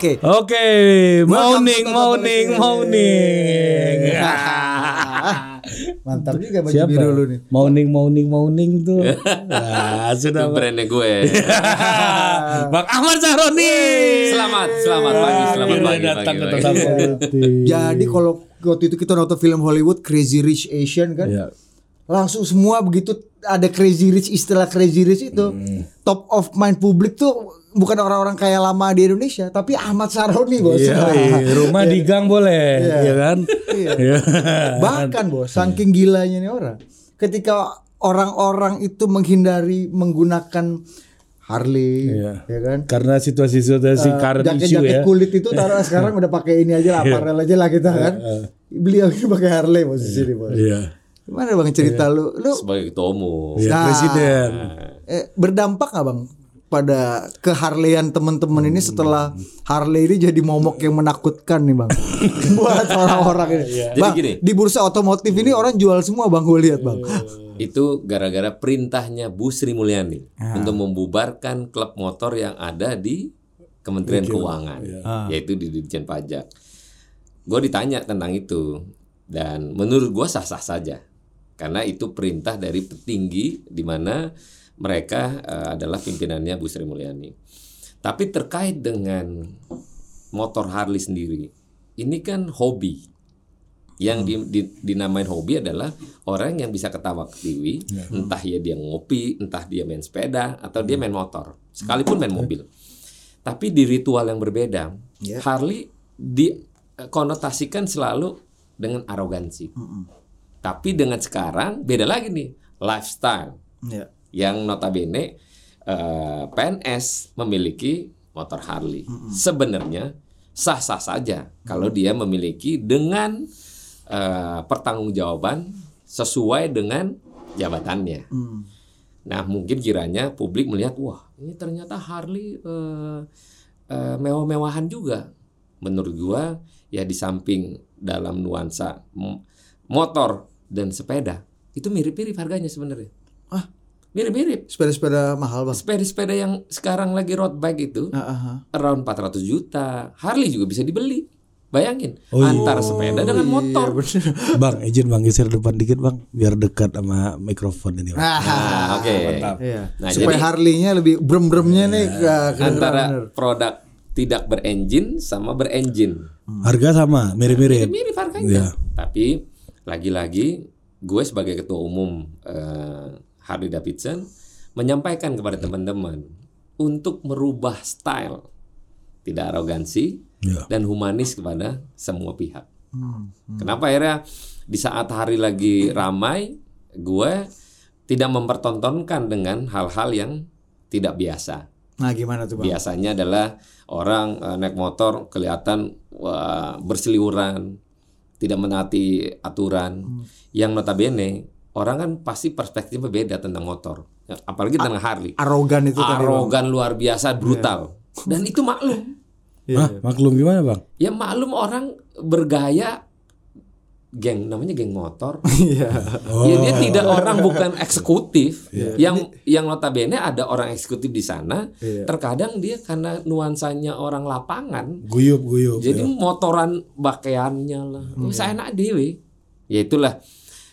Oke. Oke, morning, morning, morning. Mantap juga baju Siapa? biru lu nih. Morning, morning, morning tuh. Nah, sudah. Itu brandnya gue. Bang Ahmad Sahroni. selamat, selamat pagi, selamat pagi, datang pagi, ke pagi. Jadi kalau waktu itu kita nonton film Hollywood Crazy Rich Asian kan, Iya. Langsung semua begitu ada Crazy Rich istilah Crazy Rich itu Hmm. top of mind publik tuh bukan orang-orang kaya lama di Indonesia, tapi Ahmad Saroni bos. Iya, iya, rumah di gang boleh, ya kan? Iya. Bahkan bos, saking gilanya nih orang. Ketika orang-orang itu menghindari menggunakan Harley, Iya. ya kan? Karena situasi-situasi current issue jaket-jaket ya. kulit itu taruh sekarang udah pakai ini aja lah, aparel aja lah kita kan. Beliau ini pakai Harley posisi ini bos. Iya. Gimana bang cerita lu? Lu Sebagai ketua umum. Iya, Nah. presiden. eh, berdampak nggak bang pada keharleyan teman-teman ini setelah Harley ini jadi momok yang menakutkan nih bang buat orang-orang ini. Jadi Bang, gini. di bursa otomotif ini orang jual semua bang gue lihat bang. Itu gara-gara perintahnya Bu Sri Mulyani untuk membubarkan klub motor yang ada di Kementerian Keuangan, yaitu di Ditjen Pajak. Gue ditanya tentang itu dan menurut gue sah-sah saja karena itu perintah dari petinggi di mana mereka eh, adalah pimpinannya Bu Sri Mulyani. Tapi terkait dengan motor Harley sendiri, ini kan hobi. Yang di, di- dinamain hobi adalah orang yang bisa ketawa ketiwi, entah ya dia ngopi, entah dia main sepeda, atau dia main motor, sekalipun main mobil. Tapi di ritual yang berbeda, Ya. Harley dikonotasikan selalu dengan arogansi. Tapi dengan sekarang beda lagi nih, lifestyle Ya. yang notabene eh, PNS memiliki motor Harley. Sebenarnya sah-sah saja kalau dia memiliki dengan eh, pertanggungjawaban sesuai dengan jabatannya. Nah, mungkin kiranya publik melihat, wah, ini ternyata Harley eh, eh, mewah-mewahan juga. Menurut gua, ya di samping dalam nuansa motor dan sepeda, itu mirip-mirip harganya sebenarnya. Ah. Mirip-mirip. Sepeda-sepeda mahal bang. Sepeda-sepeda yang sekarang lagi road bike itu Ah, ah, ah. around 400 juta. Harley juga bisa dibeli. Bayangin, Oh, iya. antara sepeda dengan motor. Bang, izin Bang geser depan dikit Bang, biar dekat sama mikrofon ini. Bang. Nah, oke. Iya. Nah, Supaya jadi- Harley-nya lebih brem-bremnya nih ke Antara bener. produk tidak berenjin sama berenjin. Harga sama, mirip-mirip. Mirip harganya. Iya. Tapi lagi-lagi gue sebagai ketua umum eh, Harley Davidson menyampaikan kepada teman-teman untuk merubah style, tidak arogansi Iya. dan humanis kepada semua pihak. Kenapa akhirnya di saat hari lagi ramai, gue tidak mempertontonkan dengan hal-hal yang tidak biasa. Nah gimana tuh bang? Biasanya adalah orang eh, naik motor kelihatan wah, berseliuran, tidak menaati aturan. Yang notabene orang kan pasti perspektifnya beda tentang motor, Ya, apalagi tentang Harley. Arogan itu tadi. Arogan luar biasa, brutal. Dan itu maklum. Iya. Hah, maklum gimana Bang? Ya maklum orang bergaya geng namanya geng motor. Iya. Ya dia tidak orang bukan eksekutif. Yang yang notabene ada orang eksekutif di sana. Iya. Terkadang dia karena nuansanya orang lapangan. Guyup, guyup. Jadi motoran pakaiannya lah. Oh, saya enak dewe. Ya itulah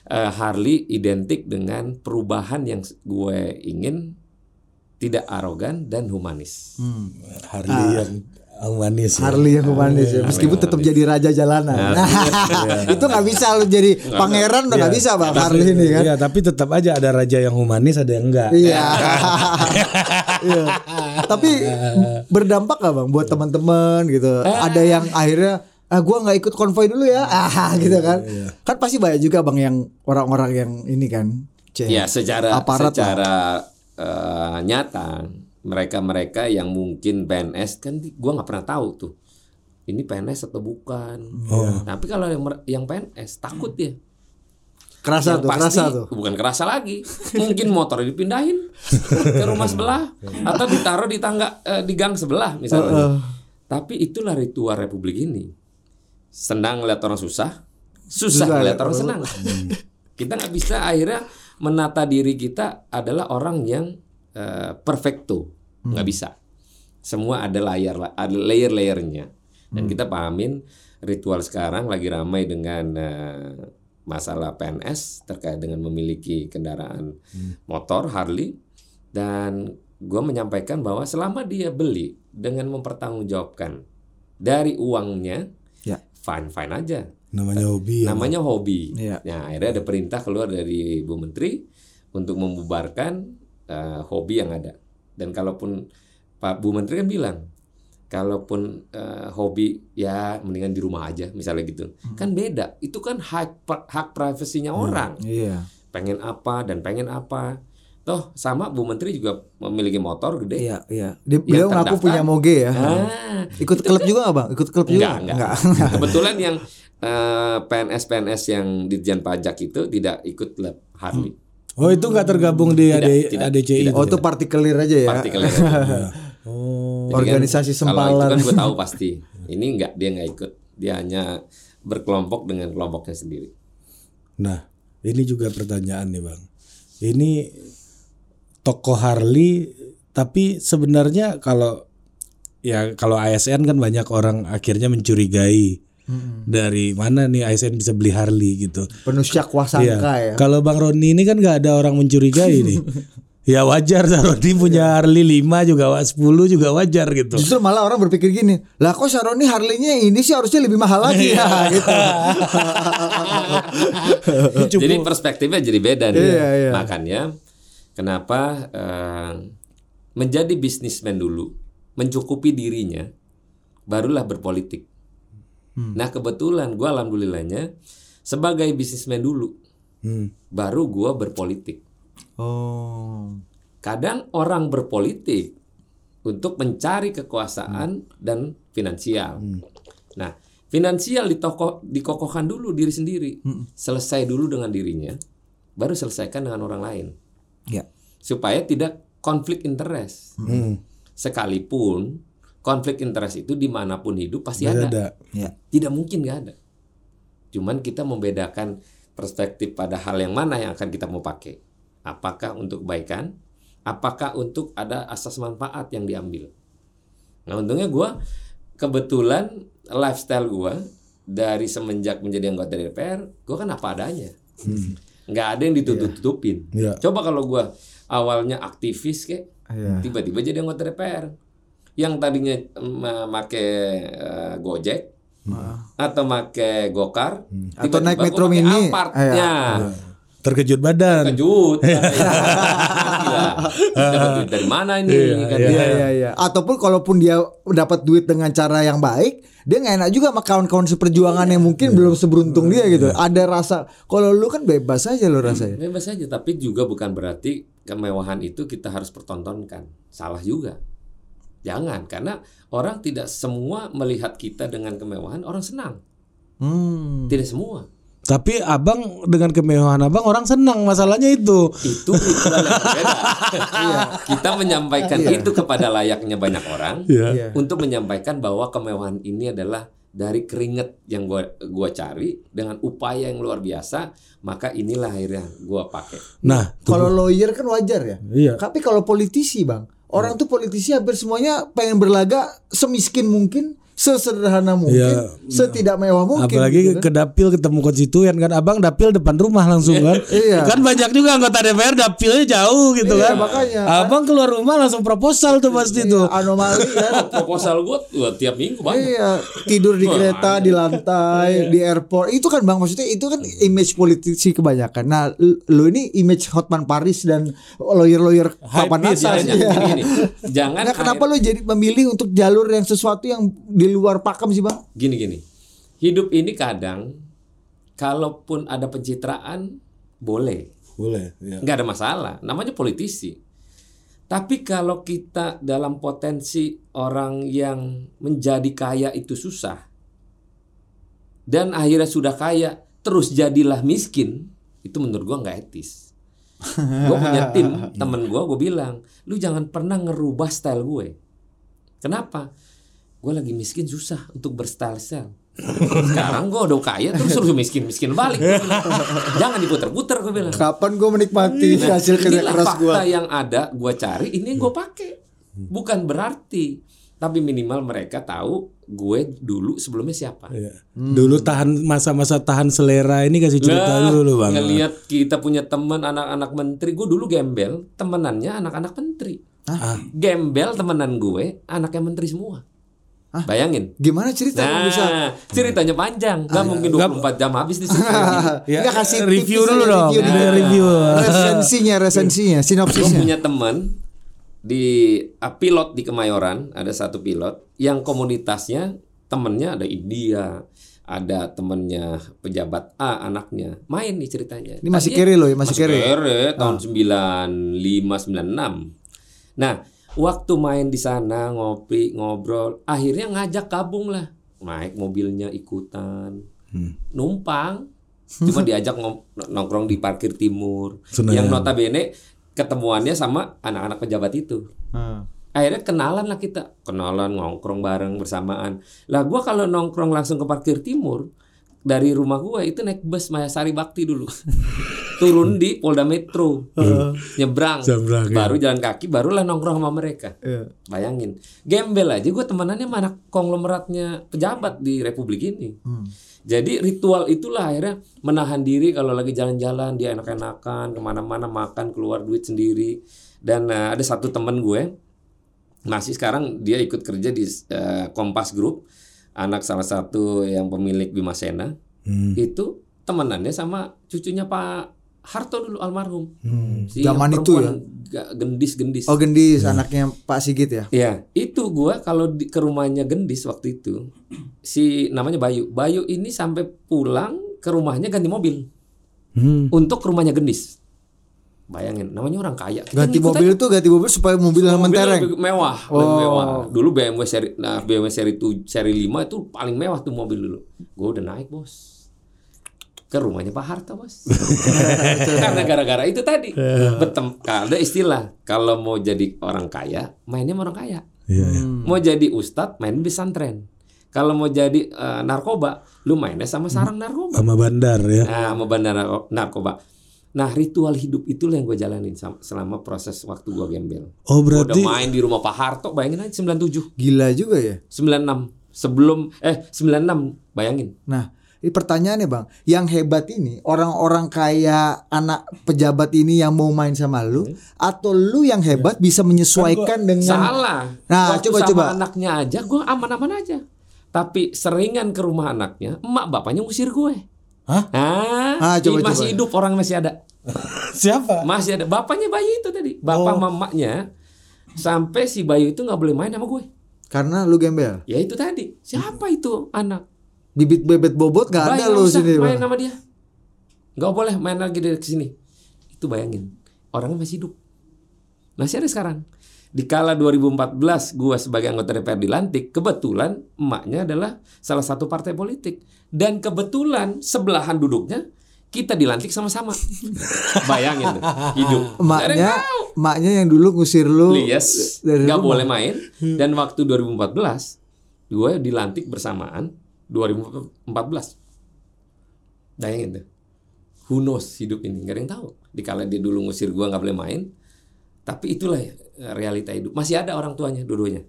eh, Harley identik dengan perubahan yang gue ingin tidak arogan dan humanis. Harley yang humanis. ya. Harley yang humanis ya. Meskipun tetap jadi raja jalanan. Nah, itu nggak bisa lu jadi pangeran udah nggak bisa bang Harley ini kan. Iya, tapi tetap aja ada raja yang humanis, ada yang enggak. Iya. Iya. Tapi berdampak gak bang buat teman-teman gitu? Ada yang akhirnya ah gua nggak ikut konvoy dulu ya, ah gitu kan? Kan pasti banyak juga bang yang orang-orang yang ini kan. Cek. Ya secara Aparat lah. secara eh, nyata mereka-mereka yang mungkin PNS kan gua nggak pernah tahu tuh ini PNS atau bukan. Tapi kalau yang yang PNS takut dia. Kerasa Yang tuh, pasti kerasa tuh. bukan kerasa lagi. Mungkin motor dipindahin ke rumah sebelah atau ditaruh di tangga eh, di gang sebelah misalnya. Tapi itulah ritual republik ini. Senang lihat orang susah, susah Susah, lihat orang senang. Kita nggak bisa akhirnya menata diri kita adalah orang yang eh, perfecto, nggak bisa. Semua ada layar ada layer-layernya. Dan kita pahamin ritual sekarang lagi ramai dengan eh, masalah PNS terkait dengan memiliki kendaraan motor Harley dan gue menyampaikan bahwa selama dia beli dengan mempertanggungjawabkan dari uangnya Ya. fine fine aja Namanya hobi. ya, namanya hobi. Iya. Nah, akhirnya ada perintah keluar dari Bu Menteri untuk membubarkan eh, hobi yang ada. Dan kalaupun Pak Bu Menteri kan bilang, kalaupun eh, hobi ya mendingan di rumah aja, misalnya gitu. Kan beda. Itu kan hak hak privasinya orang. Iya. Pengen apa dan pengen apa. Toh sama Bu Menteri juga memiliki motor gede. Iya, iya. Dia, beliau ngaku punya moge ya. Ah, Ikut klub juga nggak bang? Ikut klub juga? Enggak, enggak. Kebetulan yang eh, PNS-PNS yang Ditjen Pajak itu tidak ikut klub Harley. Oh itu nggak tergabung di Tidak, AD, tidak, ADCI. tidak. itu Oh ya? itu partikelir aja ya. Partikelir. Oh. Jadi kan Organisasi Kalau itu sempalan. kan gue tahu pasti. Ini enggak dia nggak ikut. Dia hanya berkelompok dengan kelompoknya sendiri. Nah ini juga pertanyaan nih bang. Ini toko Harley tapi sebenarnya kalau ya kalau ASN kan banyak orang akhirnya mencurigai dari mana nih ASN bisa beli Harley gitu. Penuh syak wasangka ya. Kalau Bang Roni ini kan nggak ada orang mencurigai nih. Ya wajar Roni punya Harley 5 juga 10 juga wajar gitu. Justru malah orang berpikir gini, lah kok Saroni Harley-nya ini sih harusnya lebih mahal lagi Iya. ya gitu. Jadi perspektifnya jadi beda nih. Iya, iya. Makanya kenapa eh, menjadi bisnismen dulu, mencukupi dirinya, barulah berpolitik. Hmm. Nah kebetulan gue alhamdulillahnya sebagai bisnismen dulu, Hmm. baru gue berpolitik. Oh. Kadang orang berpolitik untuk mencari kekuasaan dan finansial. Nah, finansial ditoko, dikokohkan dulu diri sendiri. Selesai dulu dengan dirinya, baru selesaikan dengan orang lain. Ya. Supaya tidak konflik interest. Hmm. Sekalipun konflik interest itu di mana pun hidup pasti ada. ada. Ya. Tidak mungkin nggak ada. Cuman kita membedakan perspektif pada hal yang mana yang akan kita mau pakai. Apakah untuk kebaikan? Apakah untuk ada asas manfaat yang diambil? Nah untungnya gue kebetulan lifestyle gue dari semenjak menjadi anggota DPR, gue kan apa adanya. Nggak ada yang ditutup-tutupin. Iya. Coba kalau gue awalnya aktivis kayak, Iya. tiba-tiba jadi anggota DPR. Yang tadinya make eh, Gojek atau make Gokar, Atau tiba-tiba naik Metro Mini. Alphard-nya. Iya. Terkejut badan. Kejut. Gila. Dapat duit dari mana ini? kan Iya iya iya. Ataupun kalaupun dia dapat duit dengan cara yang baik, dia nggak enak juga sama kawan-kawan seperjuangan yang mungkin belum seberuntung dia gitu. Ada rasa kalau lu kan bebas aja lu rasanya. Bebas saja, tapi juga bukan berarti kemewahan itu kita harus pertontonkan. Salah juga. Jangan, karena orang tidak semua melihat kita dengan kemewahan, orang senang. Hmm. Tidak semua. Tapi abang dengan kemewahan abang orang senang masalahnya itu. Itu ritual yang berbeda. Iya. Kita menyampaikan itu kepada layaknya banyak orang Iya. untuk menyampaikan bahwa kemewahan ini adalah dari keringet yang gua gua cari dengan upaya yang luar biasa, maka inilah akhirnya gua pakai. Nah, Kalau lawyer kan wajar ya. Iya. Tapi kalau politisi bang, orang tuh politisi hampir semuanya pengen berlaga semiskin mungkin, sesederhana mungkin, Iya. setidak mewah mungkin. apalagi gitu kan. ke dapil ketemu konstituen kan abang dapil depan rumah langsung kan. Iya. Kan banyak juga anggota DPR dapilnya jauh gitu Iya, kan. makanya. Abang keluar rumah langsung proposal tuh pasti tuh. anomali kan. Proposal gua gua tiap minggu banyak. Iya, tidur di kereta, di lantai, di airport. Itu kan Bang maksudnya itu kan image politisi kebanyakan. Nah, l- lu ini image Hotman Paris dan lawyer-lawyer papan beast, atas. Jangan, Iya. gini, gini. Jangan Nah, kenapa lu jadi memilih untuk jalur yang sesuatu yang di luar pakem sih, Bang? gini gini. Hidup ini kadang kalaupun ada pencitraan boleh. Boleh, ya. nggak ada masalah namanya politisi tapi kalau kita dalam potensi orang yang menjadi kaya itu susah dan akhirnya sudah kaya terus jadilah miskin itu menurut gua nggak etis gue punya tim temen gua gue bilang lu jangan pernah ngerubah style gue kenapa gue lagi miskin susah untuk berstyle style sekarang gue udah kaya terus suruh miskin miskin balik jangan diputer-puter gue bilang Kapan gue menikmati hasil kerja keras fakta gua? yang ada, gua cari, ini yang gua pakai. Bukan berarti, tapi minimal mereka tahu gue dulu sebelumnya siapa. Iya. Dulu tahan masa-masa tahan selera ini kasih cerita Lah, dulu bang. Ngelihat kita punya teman anak-anak menteri, gue dulu gembel, temenannya anak-anak menteri. Ah. Gembel temenan gue, anaknya menteri semua. Bayangin. Gimana cerita kok bisa? Nah, ceritanya panjang, Ah, gak mungkin 24 jam habis di situ. Ya, kasih review dulu dong. review dikit. review. Resensinya, resensinya, Gue sinopsisnya. punya teman di ah, pilot di Kemayoran, ada satu pilot yang komunitasnya temennya ada India, ada temennya pejabat A anaknya main nih ceritanya. Ini masih Tadinya- kere loh ya, masih kere. kere, tahun 95 96. Nah, waktu main di sana ngopi, ngobrol, akhirnya ngajak gabung lah. Naik mobilnya ikutan. Numpang. Cuma diajak nongkrong di parkir timur. Senayan. Yang notabene ketemuannya sama anak-anak pejabat itu. Ah. Akhirnya kenalan lah kita, kenalan nongkrong bareng bersamaan. Lah gua kalau nongkrong langsung ke parkir timur dari rumah gua itu naik bus Mayasari Bakti dulu. Turun di Polda Metro. Nyebrang. Nyebrang, ya. Baru jalan kaki barulah nongkrong sama mereka. Iya. Bayangin. Gembel aja gua temenannya sama anak konglomeratnya pejabat di Republik ini. Jadi ritual itulah akhirnya menahan diri kalau lagi jalan-jalan dia enak-enakan ke mana-mana makan keluar duit sendiri dan eh, ada satu temen gue masih sekarang dia ikut kerja di eh, Kompas Group anak salah satu yang pemilik Bima Sena Hmm. itu temenannya sama cucunya Pak Harto dulu almarhum si Zaman itu ya? gendis-gendis Oh gendis anaknya Pak Sigit ya. Ya, itu gua kalau di, ke rumahnya Gendis waktu itu si namanya Bayu. Bayu ini sampai pulang ke rumahnya ganti mobil Hmm. untuk ke rumahnya Gendis. Bayangin, namanya orang kaya. Kita Ganti mobil aja. tuh ganti mobil supaya mobilnya Mobilnya mentereng. mewah, lebih mewah. Dulu BMW seri nah BMW seri 7, seri 5 itu paling mewah tuh mobil dulu. Gua udah naik, Bos. Ke rumahnya Pak Harto, Bos. Karena gara-gara itu tadi. Betem ada istilah kalau mau jadi orang kaya, mainnya sama orang kaya. Iya, iya. Mau jadi ustadz main di pesantren. Kalau mau jadi eh, narkoba, lu mainnya sama sarang narkoba. Sama bandar ya. Nah, sama bandar narko- narkoba. Nah, ritual hidup itulah yang gue jalanin sam- selama proses waktu gue gembel. Oh Gua berarti udah main di rumah Pak Harto, bayangin aja 97, Gila juga ya. 96. Sebelum eh 96, bayangin. Nah, ini pertanyaannya bang, yang hebat ini orang-orang kaya anak pejabat ini yang mau main sama lu, atau lu yang hebat bisa menyesuaikan dengan Salah. Nah, Waktu coba, sama coba. anaknya aja gue aman-aman aja. Tapi seringan ke rumah anaknya, emak bapaknya ngusir gue. Hah? Ah, Ah, coba, masih coba. hidup orang masih ada. siapa? Masih ada bapaknya Bayu itu tadi. Bapak Oh. mamanya sampai si Bayu itu nggak boleh main sama gue. karena lu gembel. Ya itu tadi. Siapa itu anak? Bibit bebet bobot gak Bayu ada lu sini. main Bang. sama dia. Nggak boleh main lagi dari sini. Itu bayangin. Orangnya masih hidup. Masih ada sekarang. Di kala 2014 gua sebagai anggota DPR dilantik, kebetulan emaknya adalah salah satu partai politik dan kebetulan sebelahan duduknya kita dilantik sama-sama. Bayangin tuh, hidup. Yang Emaknya, emaknya yang dulu ngusir lu Yes, dari nggak rumah. boleh main. Dan waktu 2014, gue dilantik bersamaan 2014. Bayangin tuh. Who knows hidup ini, nggak ada yang tahu. Dikala dia dulu ngusir gue nggak boleh main, tapi itulah ya, realita hidup. Masih ada orang tuanya, dua-duanya.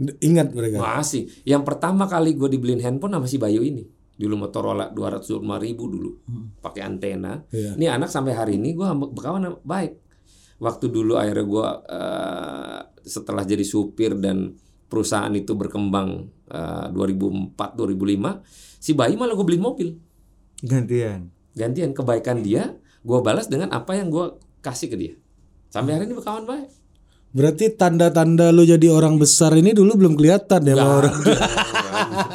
Ingat mereka. Masih. Yang pertama kali gue dibeliin handphone sama si Bayu ini. Dulu Motorola 205 ribu dulu. Pakai antena. Iya. Ini anak sampai hari ini gue berkawan baik. Waktu dulu akhirnya gue eh, setelah jadi supir dan perusahaan itu berkembang eh, 2004-2005. Si Bayu malah gue beliin mobil. gantian. Gantian kebaikan dia, gue balas dengan apa yang gue kasih ke dia. Sampai hari ini berkawan baik. Berarti tanda-tanda lu jadi orang besar ini dulu belum kelihatan ya sama orang.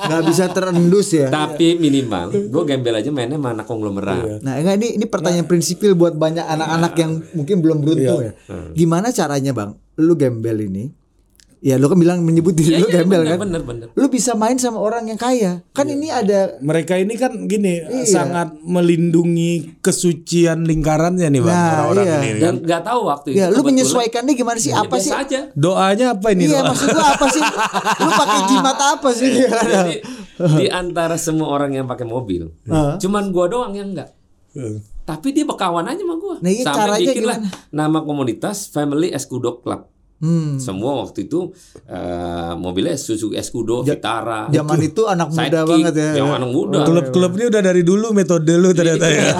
Gak bisa terendus ya. Tapi minimal gue gembel aja mainnya sama anak konglomerat. Nah, enggak ini ini pertanyaan prinsipil buat banyak anak-anak yang mungkin belum beruntung Iya. ya. Gimana caranya, Bang? Lu gembel ini. Ya, lu kan bilang menyebut diri Iya, lu iya, gembel bener, kan? bener, bener. Lu bisa main sama orang yang kaya. Kan ini ada Mereka ini kan gini Iya. sangat melindungi kesucian lingkarannya nih bang Nah, orang-orang iya. ini kan. Dan nggak tahu waktu itu. Ya, lu menyesuaikannya gimana sih? Ya, Apa sih? aja. Doanya apa ini? Iya, doa? maksud gua apa sih? Lu pakai jimat apa sih? Jadi di antara semua orang yang pakai mobil, Heeh. cuman gua doang yang enggak. Tapi dia berkawan aja sama gua. Nah, iya, Sampai caranya bikin lah gimana? nama komunitas Family Escudo Club. Hmm. Semua waktu itu eh, mobilnya Suzuki Escudo, Vitara. Zaman itu anak muda Sidekick, banget ya. Yang anak muda. Klub-klub ini udah dari dulu metode lu ternyata ya.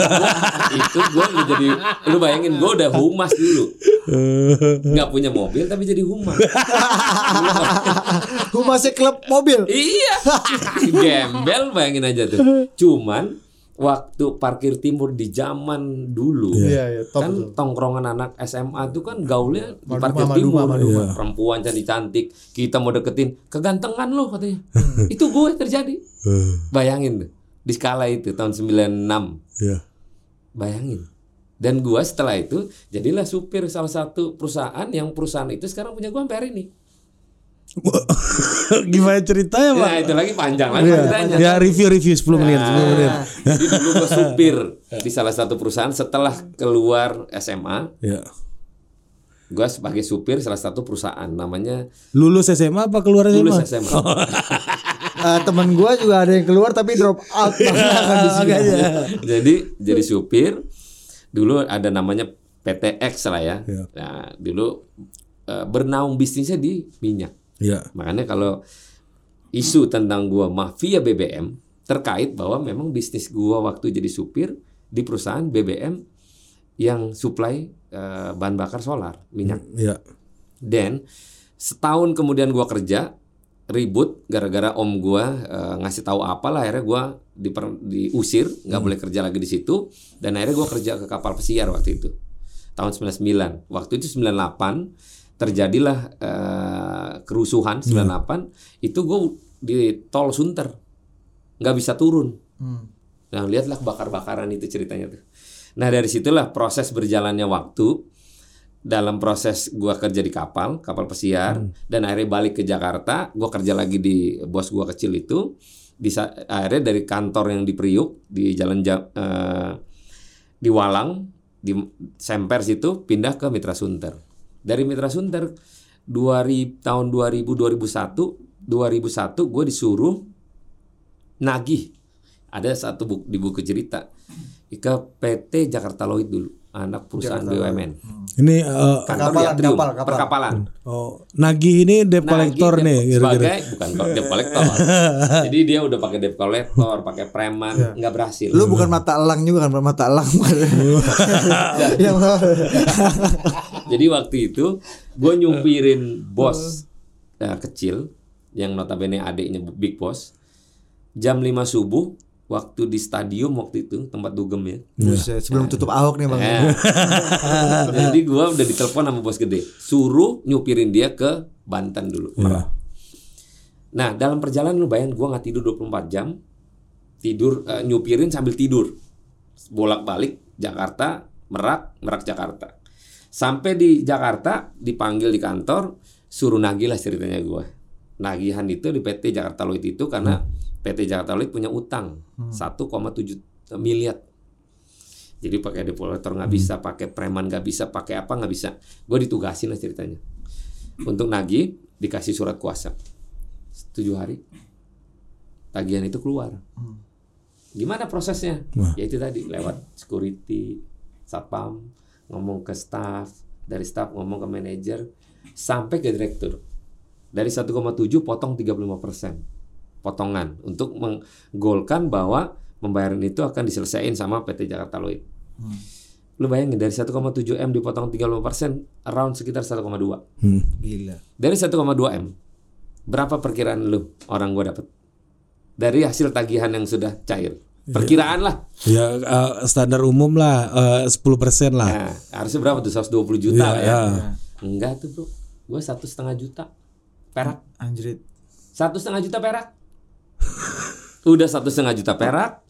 itu gue udah jadi lu bayangin gue udah humas dulu nggak punya mobil tapi jadi humas Humasnya klub mobil. iya gembel bayangin aja tuh cuman waktu parkir timur di zaman dulu Iya, iya, top kan tuh. tongkrongan anak SMA itu kan gaulnya di Maduma, parkir maduma, timur maduma. perempuan cantik cantik kita mau deketin kegantengan lo katanya Hmm. itu gue terjadi bayangin tuh di skala itu tahun 96 Iya. Bayangin. Dan gua setelah itu jadilah supir salah satu perusahaan yang perusahaan itu sekarang punya gua sampai hari ini. Gimana ceritanya, Pak? Nah, itu lagi panjang lagi Iya. ceritanya. Ya review-review 10 menit, 10 menit. Jadi dulu gua supir di salah satu perusahaan setelah keluar SMA, Ya. gua sebagai supir salah satu perusahaan namanya Lulus SMA apa keluar SMA? lulus SMA. Eh, temen gue juga ada yang keluar tapi drop out di sini. jadi jadi supir dulu ada namanya PTX lah ya. Iya. Nah, dulu eh, bernaung bisnisnya di minyak. Iya. Makanya kalau isu tentang gua mafia BBM terkait bahwa memang bisnis gua waktu jadi supir di perusahaan BBM yang supply eh, bahan bakar solar minyak. Iya. Dan setahun kemudian gua kerja ribut gara-gara om gua eh, ngasih tahu apalah akhirnya gua diper- diusir nggak boleh kerja lagi di situ dan akhirnya gua kerja ke kapal pesiar waktu itu tahun 99 waktu itu 98 terjadilah eh, kerusuhan 98 itu gua di tol Sunter nggak bisa turun Hmm. Nah, lihatlah bakar-bakaran itu ceritanya tuh. Nah, dari situlah proses berjalannya waktu dalam proses gua kerja di kapal, kapal pesiar dan akhirnya balik ke Jakarta, gua kerja lagi di bos gua kecil itu. Di akhirnya dari kantor yang di Priuk di Jalan Ja- eh, di Walang di Semper situ pindah ke Mitra Sunter. Dari Mitra Sunter 2000 tahun 2000 2001 2001 gue disuruh nagih. Ada satu buku, di buku cerita ke PT Jakarta Lloyd dulu anak perusahaan BUMN Ini eh, kantor Perkapalan, di Atrium, kapal, kapal. perkapalan. Oh, nagih ini debt collector Nagih nih debt- kira-kira. sebagai bukan debt collector. Jadi dia udah pakai debt collector pakai preman nggak berhasil. Lu bukan mata elang juga kan mata elang. yang Jadi waktu itu gue nyupirin bos eh, kecil yang notabene adiknya Big Boss. Jam 5 subuh waktu di stadium waktu itu tempat dugem ya. Buset, sebelum tutup Ahok nih Bang. Eh. Jadi gue udah ditelepon sama bos gede, suruh nyupirin dia ke Banten dulu. Merak. Nah dalam perjalanan lu bayangin gue nggak tidur 24 jam, tidur eh, nyupirin sambil tidur, bolak-balik Jakarta, Merak, Merak Jakarta. Sampai di Jakarta dipanggil di kantor, suruh nagih lah ceritanya gue. Nagihan itu di PT Jakarta Lloyd itu karena PT Jakarta Lloyd punya utang 1,7 miliar. Jadi pakai depositer nggak bisa, pakai preman nggak bisa, pakai apa nggak bisa. Gue ditugasin lah ceritanya. Untuk nagih dikasih surat kuasa tujuh hari. Tagihan itu keluar. Gimana prosesnya? Ya itu tadi lewat security, satpam, ngomong ke staff, dari staff ngomong ke manajer, sampai ke direktur. Dari 1,7 potong 35 persen potongan untuk menggolkan bahwa pembayaran itu akan diselesaikan sama PT Jakarta Lloyd. Lu bayangin dari 1,7 M dipotong 35 persen, around sekitar 1,2. Hmm. Gila. Dari 1,2 M, berapa perkiraan lu orang gua dapat? Dari hasil tagihan yang sudah cair. Perkiraan lah. Ya eh, standar umum lah eh, 10% lah. Nah, harusnya berapa tuh? 120 juta Iya, lah ya. iya. Enggak tuh bro. Gue satu setengah juta perak. Anjrit. Satu setengah juta perak. Udah satu setengah juta perak.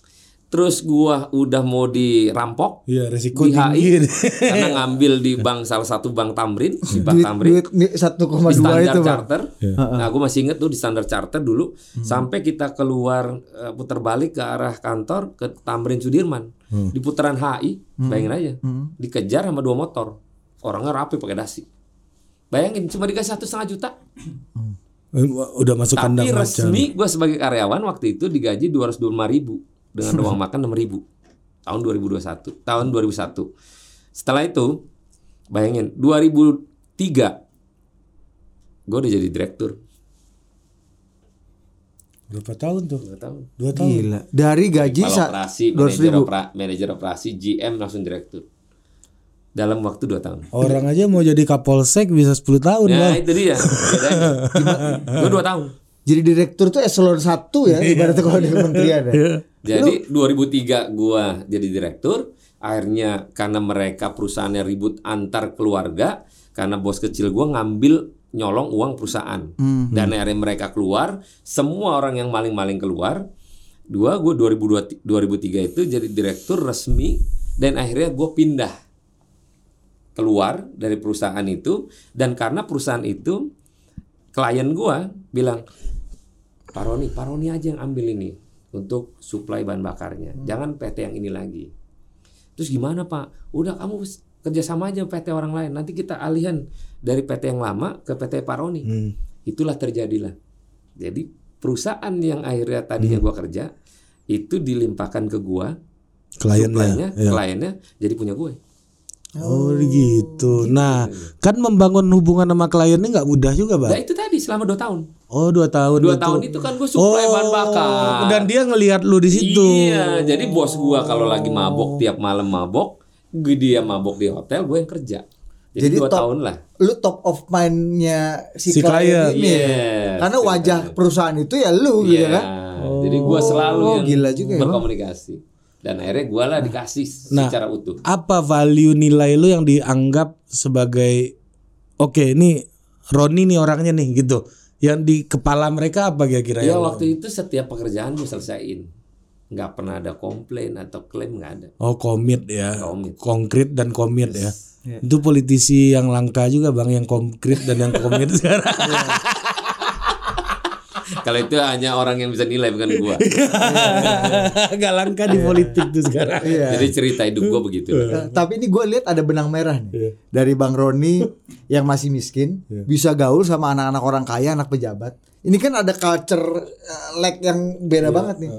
Terus gua udah mau dirampok Iya, resiko di tinggi. HI karena ngambil di bank salah satu bank Tamrin, di Bank Duit Tamrin. duit nih 1,2 di itu standar Bang. charter. Nah, gue masih inget tuh di standar charter dulu sampai kita keluar eh, putar balik ke arah kantor ke Tamrin Sudirman di putaran HI, bayangin aja, dikejar sama dua motor, orangnya rapi pakai dasi. Bayangin cuma dikasih satu setengah juta, Eh, Udah masuk kandang tapi macan. resmi gue sebagai karyawan waktu itu digaji dua ratus ribu dengan uang makan enam ribu tahun 2021 tahun 2001 setelah itu bayangin 2003 gue udah jadi direktur Berapa tahun tuh? dua tahun Dua tahun. Gila. Dari gaji 200 manajer ribu. opera, manajer operasi GM langsung direktur dalam waktu dua tahun Orang aja mau jadi kapolsek bisa 10 tahun, nah Bang. itu dia gue dua tahun Jadi direktur tuh eselon 1 ya ibaratnya kalau di kementerian ya. Jadi 2003 gua jadi direktur, akhirnya karena mereka perusahaannya ribut antar keluarga, karena bos kecil gua ngambil nyolong uang perusahaan. Dan akhirnya mereka keluar, semua orang yang maling-maling keluar. Dua gua 2002 2003 itu jadi direktur resmi dan akhirnya gua pindah keluar dari perusahaan itu dan karena perusahaan itu klien gua bilang Pak Roni, Pak Roni aja yang ambil ini untuk suplai bahan bakarnya. Jangan PT yang ini lagi. Terus gimana Pak? Udah kamu kerjasama aja PT orang lain. Nanti kita alihan dari PT yang lama ke PT Pak Roni. Itulah terjadilah. Jadi perusahaan yang akhirnya tadinya gua kerja itu dilimpahkan ke gua, Kliennya. suplainya, ya. kliennya jadi punya gue. Oh gitu. Nah, kan membangun hubungan sama kliennya nggak mudah juga, Nah bang. itu tadi selama dua tahun. Oh dua tahun. Dua itu. tahun itu kan gue suplai bahan bakar. Dan dia ngelihat lu di situ. Iya, jadi bos gua kalau lagi mabok tiap malam mabok, gue dia mabok di hotel, gue yang kerja. Jadi, Jadi dua top- tahun lah. Lu top of mind-nya si, Si klien ini. Yes, Karena wajah perusahaan itu ya lu gitu Iya, kan. jadi gua selalu Oh, yang gila juga ya, berkomunikasi. Dan akhirnya gua lah dikasih Nah. secara utuh. Apa value nilai lu yang dianggap sebagai oke ini Roni nih orangnya nih gitu. Yang di kepala mereka apa kira-kira Ya waktu itu setiap pekerjaan gue selesaiin. nggak pernah ada komplain atau klaim nggak ada. Oh komit ya, Komit. konkret dan komit ya. Itu politisi yang langka juga bang, yang konkret dan yang komit sekarang. Kalau itu hanya orang yang bisa nilai bukan gua. Gak langka di politik tuh sekarang. Jadi cerita hidup gua begitu. Eh, tapi ini gue lihat ada benang merah nih dari Bang Roni yang masih miskin bisa gaul sama anak-anak orang kaya, anak pejabat. Ini kan ada culture eh, lag yang beda banget nih.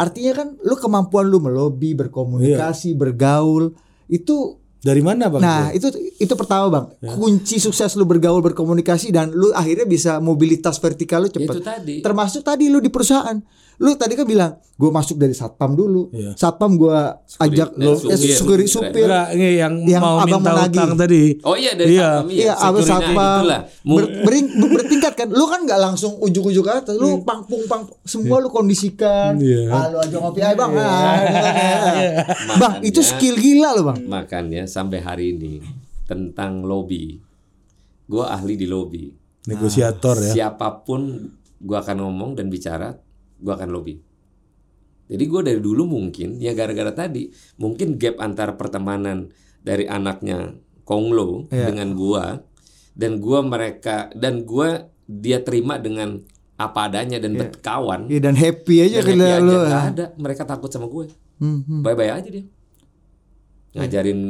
Artinya kan lu kemampuan lu melobi, berkomunikasi, bergaul itu Dari mana bang? Nah, itu itu pertama, Bang. Kunci sukses lu bergaul, berkomunikasi dan lu akhirnya bisa mobilitas vertikal lu cepet. Itu tadi. Termasuk tadi lu di perusahaan. Lu tadi kan bilang, gue masuk dari satpam dulu. Iya. Satpam gua ajak eh, lo supir. eh, supir, supir. Enggak, ini yang, Yang mau abang minta utang tadi. Oh iya dari Iya. Satpam, Iya, abis Security satpam itulah. Mu- ber, bering- ber- bertingkat kan. Lu kan nggak langsung ujuk-ujuk ke atas. Lu pangpung pang semua lu kondisikan. Iya. Ah, lu aja ngopi aja, Bang. Ah, gitu kan ya. Bang, Makanya- itu skill gila lo, Bang. Makanya sampai hari ini tentang lobby, gua ahli di lobby. Negosiator ya. Siapa pun gua akan ngomong dan bicara, gua akan lobby. Jadi gue dari dulu mungkin ya gara-gara tadi mungkin gap antara pertemanan dari anaknya Konglo Iya. dengan gua dan gua mereka dan gua dia terima dengan apa adanya dan berkawan. Iya, dan happy aja Dan happy lu. aja, nggak ada mereka takut sama gue. Hmm, hmm. Bye-bye aja dia. Ngajarin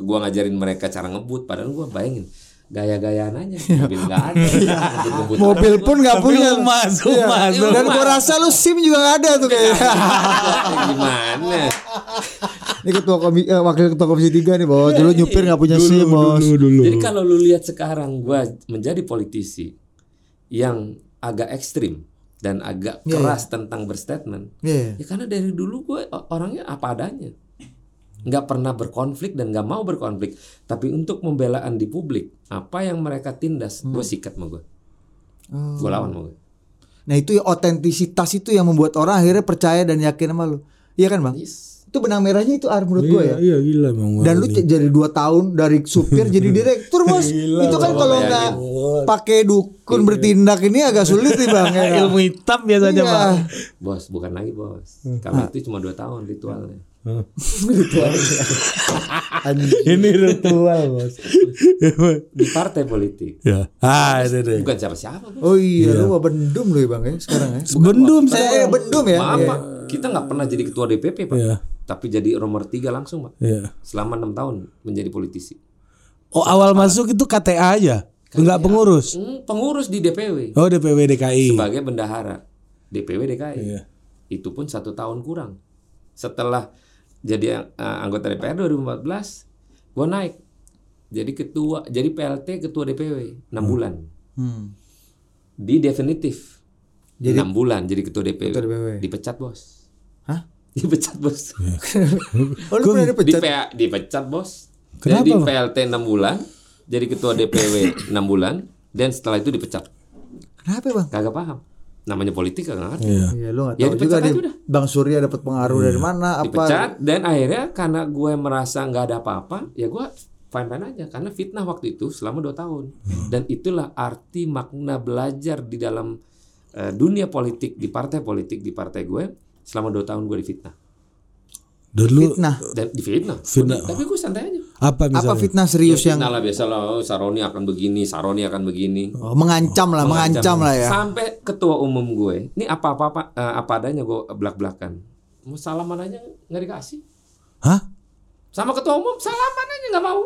gua ngajarin mereka cara ngebut padahal gua bayangin gaya-gayaan aja mobil nggak ada ngebut-ngebut Mobil pun nggak punya. Iya. rumah, Dan gua rasa lu SIM juga nggak ada tuh kayaknya. gimana Ini ketua komi, eh, wakil ketua komisi 3 nih bos. Dulu nyupir nggak punya SIM bos. Dulu dulu. Jadi kalau lu lihat sekarang gua menjadi politisi yang agak ekstrim dan agak Iya, keras tentang berstatement. Iya. Ya karena dari dulu gue orangnya apa adanya. Nggak pernah berkonflik dan nggak mau berkonflik. Tapi untuk pembelaan di publik, apa yang mereka tindas, gue sikat sama gue. Oh. Gue lawan gue. Nah itu ya otentisitas itu yang membuat orang akhirnya percaya dan yakin sama lu. Iya kan bang? Yes. Itu benang merahnya itu Ar, menurut gue ya. Iya, iya gila memang. Dan lu jadi dua tahun dari supir jadi direktur bos. itu kan kalau nggak pakai dukun bertindak ini agak sulit nih bang. ya. ilmu hitam biasanya Iya. bang. Bos, bukan lagi bos. Kami itu cuma dua tahun ritualnya. Ini ritual bos. Di partai politik. ya. Ah itu deh. Bukan siapa-siapa bos. Oh iya, lu mau bendum lu ya bang ya sekarang ya. Bendum Eh, bendum ya. Maaf Iya. pak, kita nggak pernah jadi ketua DPP pak. Iya. Tapi jadi nomor tiga langsung pak. Iya. Selama enam tahun menjadi politisi. Oh awal masuk itu KTA aja, enggak pengurus. Hmm, pengurus di DPW. Oh DPW DKI. sebagai bendahara DPW DKI. Iya. Itu pun satu tahun kurang. Setelah jadi uh, anggota DPR 2014, gua naik jadi ketua, jadi PLT ketua DPW 6 bulan. Hmm. di definitif Jadi- enam bulan jadi ketua DPW. Ketua DPW. Dipecat bos. Hah? Dipecat bos. Oh, lu pernah Di dipecat? PA dipecat bos. Kenapa, jadi? PLT 6 bulan, jadi ketua DPW 6 bulan dan setelah itu dipecat. Kenapa bang? Kagak paham. Namanya politik kagak ngerti. Iya. Iya lu nggak Ya, tahu juga nih udah. Bang Surya dapat pengaruh dari mana apa? Dipecat dan akhirnya karena gue merasa nggak ada apa-apa, ya gue fine fine aja karena fitnah waktu itu selama 2 tahun. Dan itulah arti makna belajar di dalam eh, dunia politik di partai politik di partai gue selama 2 tahun gue difitnah Dulu Fitnah. dan difitnah. Fitnah. Tapi gue santai aja. apa misalnya? Apa fitnah serius yang Fitnah lah biasa lah, oh, Saroni akan begini, Saroni akan begini. oh, mengancam lah, mengancam lah ya. Sampai ketua umum gue, ini apa apa apa, eh, apa adanya gue belak belakan. Mau salaman aja nggak dikasih. Hah? Sama ketua umum salaman aja nggak mau.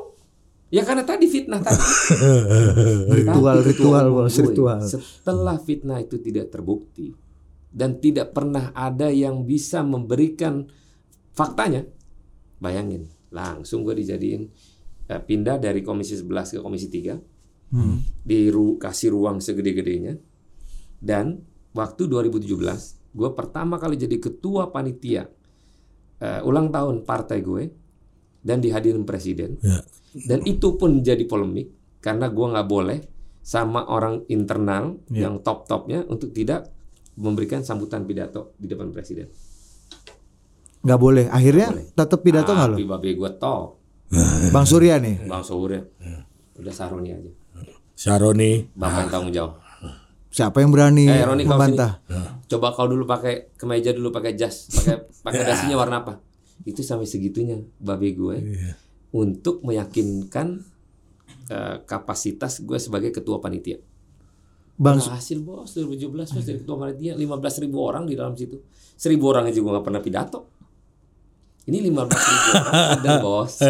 Ya karena tadi fitnah tadi. Ritual, ritual, gue, ritual. Setelah fitnah itu tidak terbukti dan tidak pernah ada yang bisa memberikan faktanya, bayangin langsung gue dijadiin eh, pindah dari komisi 11 ke komisi 3 Hmm. dikasih ruang segede-gedenya dan waktu 2017 gue pertama kali jadi ketua panitia eh, ulang tahun partai gue dan dihadirin presiden Ya. dan itu pun jadi polemik karena gua nggak boleh sama orang internal Ya. yang top topnya untuk tidak memberikan sambutan pidato di depan presiden. Nggak boleh. Akhirnya Boleh. tetap pidato nggak lo? Tapi babe gue top, Bang Surya nih. bang Surya, udah Saroni aja, Syaroni. bapak yang tanggung jawab. Siapa yang berani Eh Roni kau sini, membantah? coba kau dulu pakai kemeja dulu pakai jas, pakai pakai dasinya warna apa? Itu sampai segitunya babe gue untuk meyakinkan eh, kapasitas gue sebagai ketua panitia. Bang Berhasil bos 2017 bos dari ketua panitia 15 ribu orang di dalam situ. Seribu orang aja gue gak pernah pidato. Ini 15 ribu orang ada bos.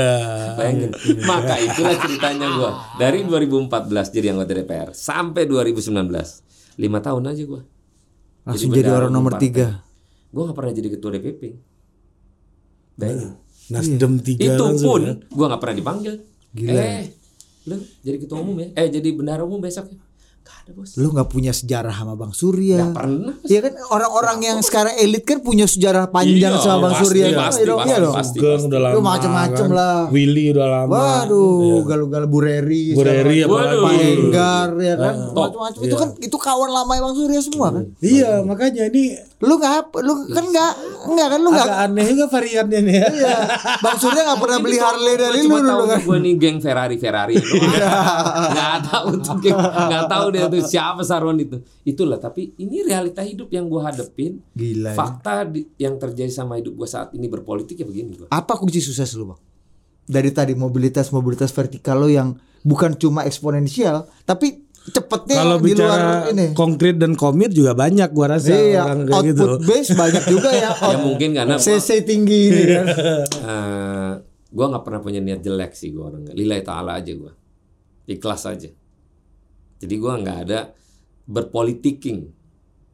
Bayangin. Maka itulah ceritanya gue dari 2014 jadi anggota DPR sampai 2019 lima tahun aja gue. langsung jadi orang nomor tiga. Gue gak pernah jadi ketua DPP. Bayangin. Nasdem tiga Itu pun ya. gue gak pernah dipanggil. Eh, lu jadi ketua umum ya? Eh jadi bendahara umum besok ya? Gak ada bos. Lu nggak punya sejarah sama Bang Surya. Gak pernah. Iya kan orang-orang yang sekarang elit kan punya sejarah panjang Iya, sama Bang pasti, Surya. pasti, Iya dong, pasti, iya dong. pasti. Sugeng udah lama. Lu macem-macem kan. lah. Willy udah lama. Waduh, galu-galu Bureri, Bu Reri segala macam. apalagi. Pak Enggar ya kan. Top. Macam-macam itu kan itu kawan lama Bang Surya semua kan. Iya, makanya ini Lu nggak lu kan nggak enggak kan lu nggak agak aneh juga variannya nih ya. Iya. Bang Surya nggak pernah beli Harley dari lu cuma dulu tahu kan. gue nih geng Ferrari Ferrari nggak tahu tuh geng nggak tahu dia tuh siapa Sarwan itu itulah tapi ini realita hidup yang gue hadepin Gila. ya. fakta di- yang terjadi sama hidup gue saat ini berpolitik ya begini gue Apa kunci sukses lu, Bang? Dari tadi mobilitas mobilitas vertikal lo yang bukan cuma eksponensial, tapi cepetnya Kalau di luar bicara ini. konkret dan komit juga banyak gua rasa Iya, orang kayak output gitu. base banyak juga ya. ya mungkin karena CC tinggi ini kan. eh gue nggak pernah punya niat jelek sih gue orang lillahi taala aja gue ikhlas aja jadi gue nggak ada berpolitiking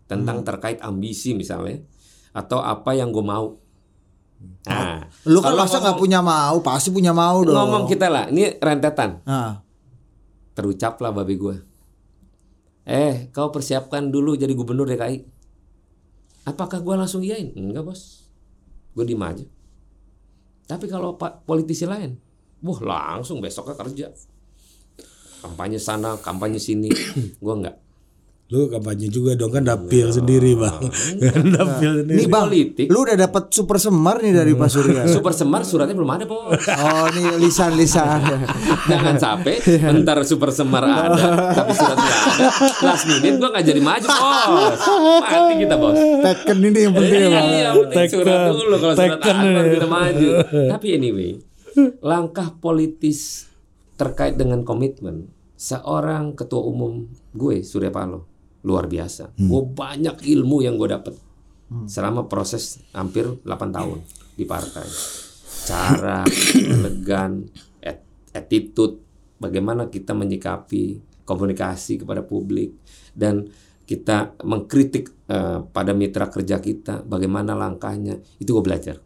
tentang Hmm. terkait ambisi misalnya atau apa yang gue mau. Nah Lu kan masa nggak punya mau, pasti punya mau dong. ngomong kita lah ini rentetan. Nah, terucaplah babi gue eh kau persiapkan dulu jadi gubernur DKI apakah gue langsung iyain? Enggak bos. Gue diem aja. Tapi kalau pak politisi lain wah langsung besoknya kerja kampanye sana kampanye sini gue enggak Lu kampanye juga dong kan dapil sendiri, Bang. Kan dapil nih sendiri. Bang, politik. lu udah dapat super semar nih dari Pak Surya. super semar suratnya belum ada bos Oh, nih lisan-lisan. jangan sampai ntar super semar ada tapi surat nggak ada last minute gue nggak jadi maju bos mati kita bos Teken ini yang penting ya, Iya, Bang. iya, penting surat Tekan. dulu kalau surat ada kita maju. Tapi anyway, langkah politis terkait dengan komitmen seorang ketua umum gue Surya Paloh luar biasa. Gue banyak ilmu yang gue dapet selama proses hampir 8 tahun di partai. Cara, elegan, et- attitude, bagaimana kita menyikapi komunikasi kepada publik dan kita mengkritik eh, pada mitra kerja kita bagaimana langkahnya itu gue belajar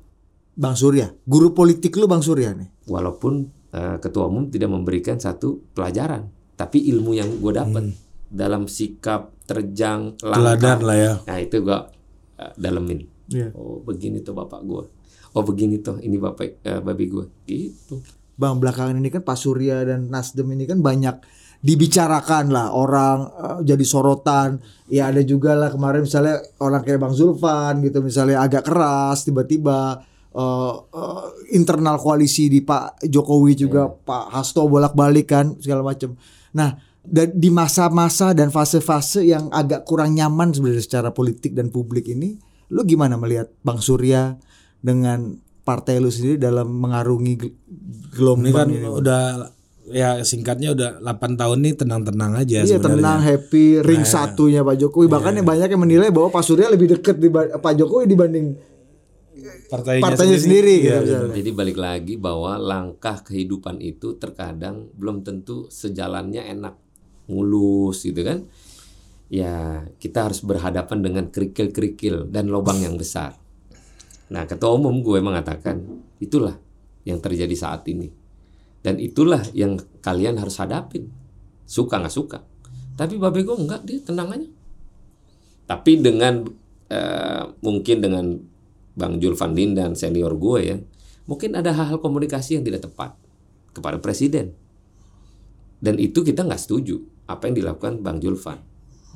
Bang Surya, guru politik lu Bang Surya nih. walaupun eh, ketua umum tidak memberikan satu pelajaran tapi ilmu yang gue dapat dalam sikap terjang, Teladan lah ya. Nah itu gua uh, dalemin. Iya. Oh begini tuh bapak gua. Oh begini tuh ini bapak uh, babi gua. Gitu. Bang belakangan ini kan Pak Surya dan Nasdem ini kan banyak dibicarakan lah orang eh, jadi sorotan ya ada juga lah kemarin misalnya orang kayak Bang Zulfan gitu misalnya agak keras tiba-tiba eh, eh, internal koalisi di Pak Jokowi juga Pak Hasto bolak-balik kan segala macam nah di masa-masa dan fase-fase yang agak kurang nyaman sebenarnya secara politik dan publik ini lu gimana melihat Bang Surya dengan partai lu sendiri dalam mengarungi gel- Ini gelombang kan ini, udah ya singkatnya udah 8 tahun nih tenang-tenang aja Iya sebenarnya. tenang happy ring satunya Pak Jokowi. Bahkan yang banyak yang menilai bahwa Pak Surya lebih dekat di Pak Jokowi dibanding Partainya, partainya sendiri, gitu, Iya, misalnya. Jadi balik lagi bahwa langkah kehidupan itu terkadang belum tentu sejalannya enak, mulus gitu kan. Ya kita harus berhadapan dengan kerikil-kerikil dan lubang yang besar. Nah ketua umum gue mengatakan itulah yang terjadi saat ini. Dan itulah yang kalian harus hadapin. Suka nggak suka. Tapi Babe gue enggak, dia tenang aja. Tapi dengan eh, mungkin dengan Bang Julvan dan senior gue ya, mungkin ada hal-hal komunikasi yang tidak tepat kepada presiden. Dan itu kita nggak setuju apa yang dilakukan Bang Julvan.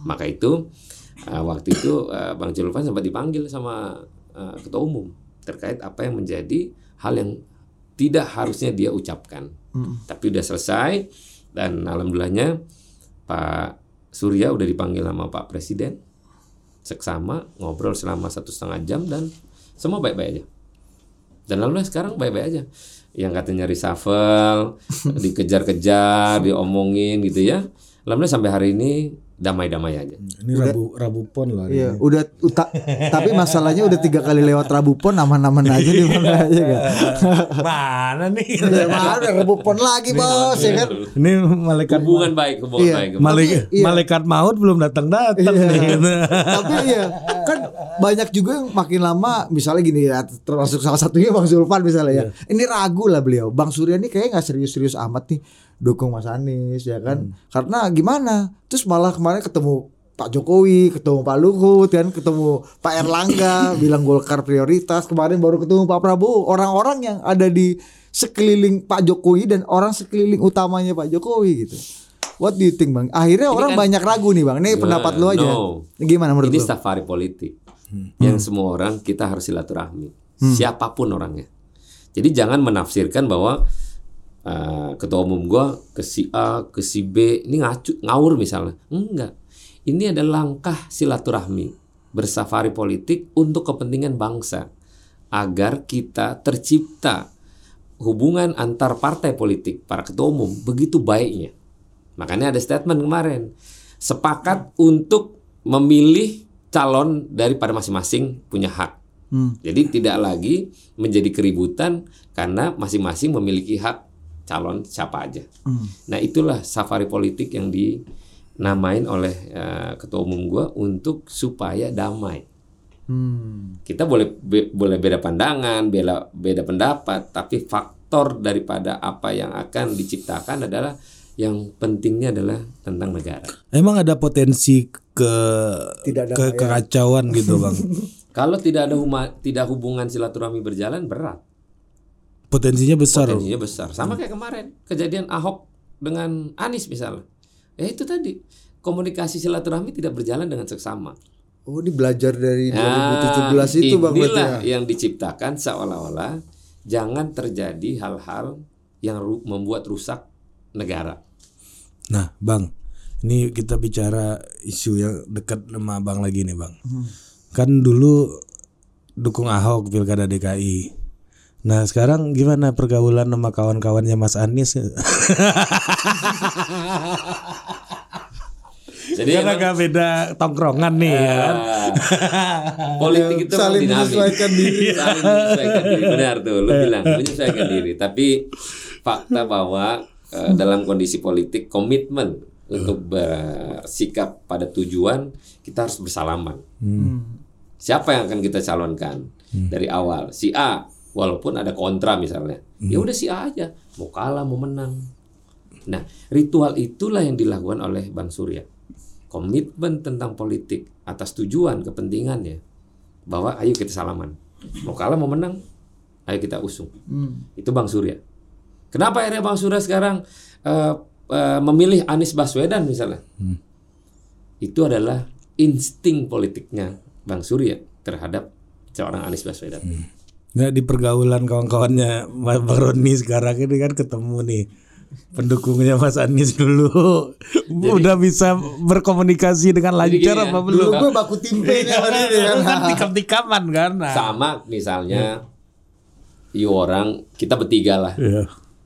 Maka itu eh, waktu itu eh, Bang Julvan sempat dipanggil sama eh, ketua umum terkait apa yang menjadi hal yang tidak harusnya dia ucapkan. Tapi udah selesai dan alhamdulillahnya Pak Surya udah dipanggil sama Pak Presiden seksama ngobrol selama satu setengah jam dan semua baik-baik aja. Dan alhamdulillah sekarang baik-baik aja. Yang katanya reshuffle, dikejar-kejar, diomongin gitu ya. Alhamdulillah sampai hari ini damai-damai aja. Ini Rabu Rabu Pon loh. hari Iya, ini. udah uta- tapi masalahnya udah tiga kali lewat Rabu Pon aman-aman aja di mana aja kan. Mana nih? Ya mana Rabu Pon lagi bos ya kan. Ini malaikat Hubungan baik, hubungan Iya. baik. malaikat, iya. malaikat maut belum datang datang Iya. nih. Tapi ya kan banyak juga yang makin lama misalnya gini ya termasuk salah satunya Bang Zulfan misalnya ya. Ini ragu lah beliau. Bang Surya ini kayaknya nggak serius-serius amat nih dukung Mas Anies ya kan. Karena gimana? Terus malah kemarin ketemu Pak Jokowi, ketemu Pak Luhut kan, ketemu Pak Erlangga bilang Golkar prioritas. Kemarin baru ketemu Pak Prabowo. Orang-orang yang ada di sekeliling Pak Jokowi dan orang sekeliling utamanya Pak Jokowi gitu. What do you think Bang? Akhirnya orang banyak ragu nih Bang. Ini pendapat lu aja. no. Gimana menurut Ini lu? safari politik yang semua orang kita harus silaturahmi, siapa pun orangnya. Jadi jangan menafsirkan bahwa uh, ketua umum gua ke si A, ke si B ini ngacu, ngawur misalnya. Enggak. Ini adalah langkah silaturahmi bersafari politik untuk kepentingan bangsa agar kita tercipta hubungan antar partai politik para ketua umum begitu baiknya. Makanya ada statement kemarin sepakat untuk memilih calon daripada masing-masing punya hak. Hmm. Jadi tidak lagi menjadi keributan karena masing-masing memiliki hak calon siapa aja. Hmm. Nah itulah safari politik yang dinamain oleh eh, ketua umum gua untuk supaya damai. Hmm. Kita boleh be- boleh beda pandangan, beda beda pendapat, tapi faktor daripada apa yang akan diciptakan adalah yang pentingnya adalah tentang negara. Emang ada potensi ke Tidak ada ke kekacauan gitu bang. Kalau tidak ada huma, tidak hubungan silaturahmi berjalan berat, Potensinya besar. potensinya besar. Sama kayak kemarin kejadian Ahok dengan Anies misalnya. Ya itu tadi komunikasi silaturahmi tidak berjalan dengan seksama. Oh, ini belajar dari Nah, 2017 itu Bang inilah ya. yang diciptakan seolah-olah jangan terjadi hal-hal yang ru- membuat rusak negara. Nah bang, ini kita bicara isu yang dekat sama bang lagi nih bang. Kan dulu dukung Ahok pilkada DKI. Nah sekarang gimana pergaulan sama kawan-kawannya Mas Anies? Jadi Kan emang, agak beda tongkrongan nih ya kan. ah, politik itu Saling dinamis. menyesuaikan diri. Saling menyesuaikan diri. Benar tuh, lu bilang menyesuaikan diri. Tapi fakta bahwa eh, dalam kondisi politik komitmen untuk bersikap pada tujuan kita harus bersalaman. Siapa yang akan kita calonkan dari awal? Si A, walaupun ada kontra misalnya, ya udah si A aja, mau kalah mau menang. Nah, ritual itulah yang dilakukan oleh Bang Surya. komitmen tentang politik atas tujuan kepentingannya. Bahwa ayo kita salaman. Mau kalah mau menang ayo kita usung. Itu bang Surya. Kenapa akhirnya bang Surya sekarang eh, eh, memilih Anies Baswedan misalnya? Itu adalah insting politiknya bang Surya terhadap seorang Anies Baswedan Nggak di pergaulan kawan-kawannya Mas Bang Roni sekarang ini kan ketemu nih pendukungnya Mas Anies dulu udah bisa berkomunikasi dengan lancar ya, apa Dulu belum? gue baku timpe nih dia kan. Tikam-tikaman kan? Nah. sama misalnya you orang kita bertiga lah Iya.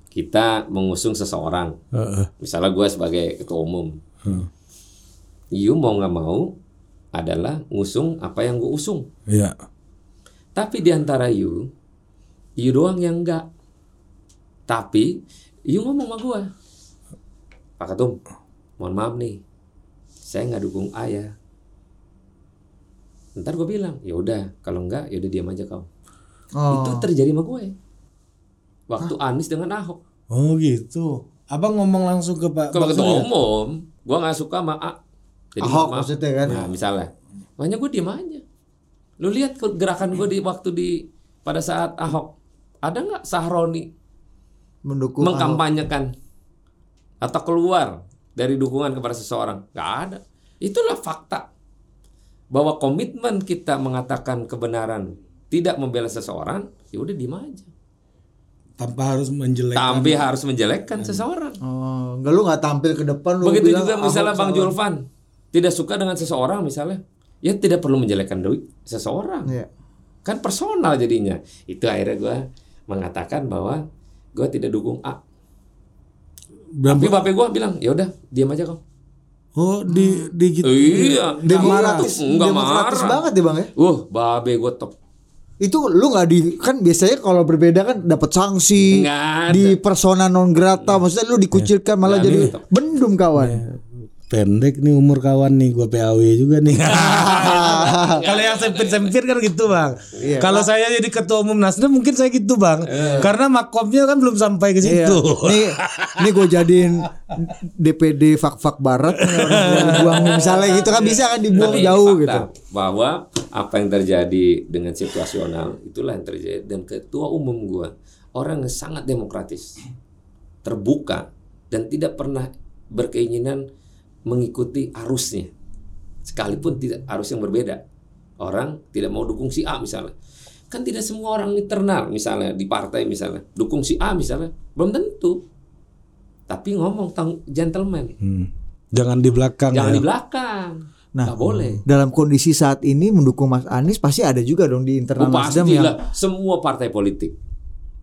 kita mengusung seseorang Heeh. misalnya gue sebagai ketua umum you mau nggak mau adalah ngusung apa yang gue usung Iya. Tapi di antara you you doang yang enggak tapi you ngomong sama gue Pak Ketum mohon maaf nih saya nggak dukung A ya ntar gue bilang ya udah kalau enggak ya udah diam aja kau Oh. itu terjadi sama gue waktu Anies dengan Ahok Oh gitu. Abang ngomong langsung ke Pak Kalau Bang ketua Surya? umum, gua nggak suka sama A. Jadi Ahok maaf. maksudnya kan. Nah, misalnya, makanya gue diem aja. Lu lihat gerakan gue di waktu di pada saat Ahok, ada nggak Sahroni Mendukung Ahok. mengkampanyekan atau keluar dari dukungan kepada seseorang? Nggak ada. Itulah fakta bahwa komitmen kita mengatakan kebenaran tidak membela seseorang, ya udah diem aja. tanpa harus menjelekkan. Tapi harus menjelekkan seseorang. Oh, enggak lu nggak tampil ke depan lu Begitu bilang juga misalnya Ahok Bang. Julvan tidak suka dengan seseorang misalnya, ya tidak perlu menjelekkan doi seseorang. Iya. Kan personal jadinya. Itu akhirnya gue mengatakan bahwa gue tidak dukung A. Berapa- Tapi bapak gue bilang, ya udah diam aja kau. Oh di di gitu. Iya, Demokratis, gitu. Nggak demokratis marah. banget ya bang ya. Uh, babe gue top. Itu lu nggak di kan biasanya kalau berbeda kan dapat sanksi di persona non grata maksudnya lu dikucilkan malah Nggak jadi bendum kawan. Pendek nih umur kawan nih, gua PAW juga nih. Kalau yang sempit-sempit kan gitu bang. Iya. Kalau saya jadi ketua umum Nasdem mungkin saya gitu bang. Karena makomnya kan belum sampai ke Iya. situ. Nih, nih gue jadiin DPD fak-fak barat nih, orang buang misalnya gitu kan bisa kan dibuang Tapi jauh fakta gitu. Bahwa apa yang terjadi dengan situasional itulah yang terjadi dan ketua umum gua orang yang sangat demokratis, terbuka dan tidak pernah berkeinginan mengikuti arusnya, sekalipun tidak arus yang berbeda. Orang tidak mau dukung si A misalnya, kan tidak semua orang internal misalnya di partai misalnya dukung si A misalnya belum tentu. Tapi ngomong tang gentleman, Hmm. Jangan di belakang jangan ya. di belakang, Nah, nggak boleh. Dalam kondisi saat ini mendukung Mas Anies pasti ada juga dong di internal Oh, Nasdem yang semua partai politik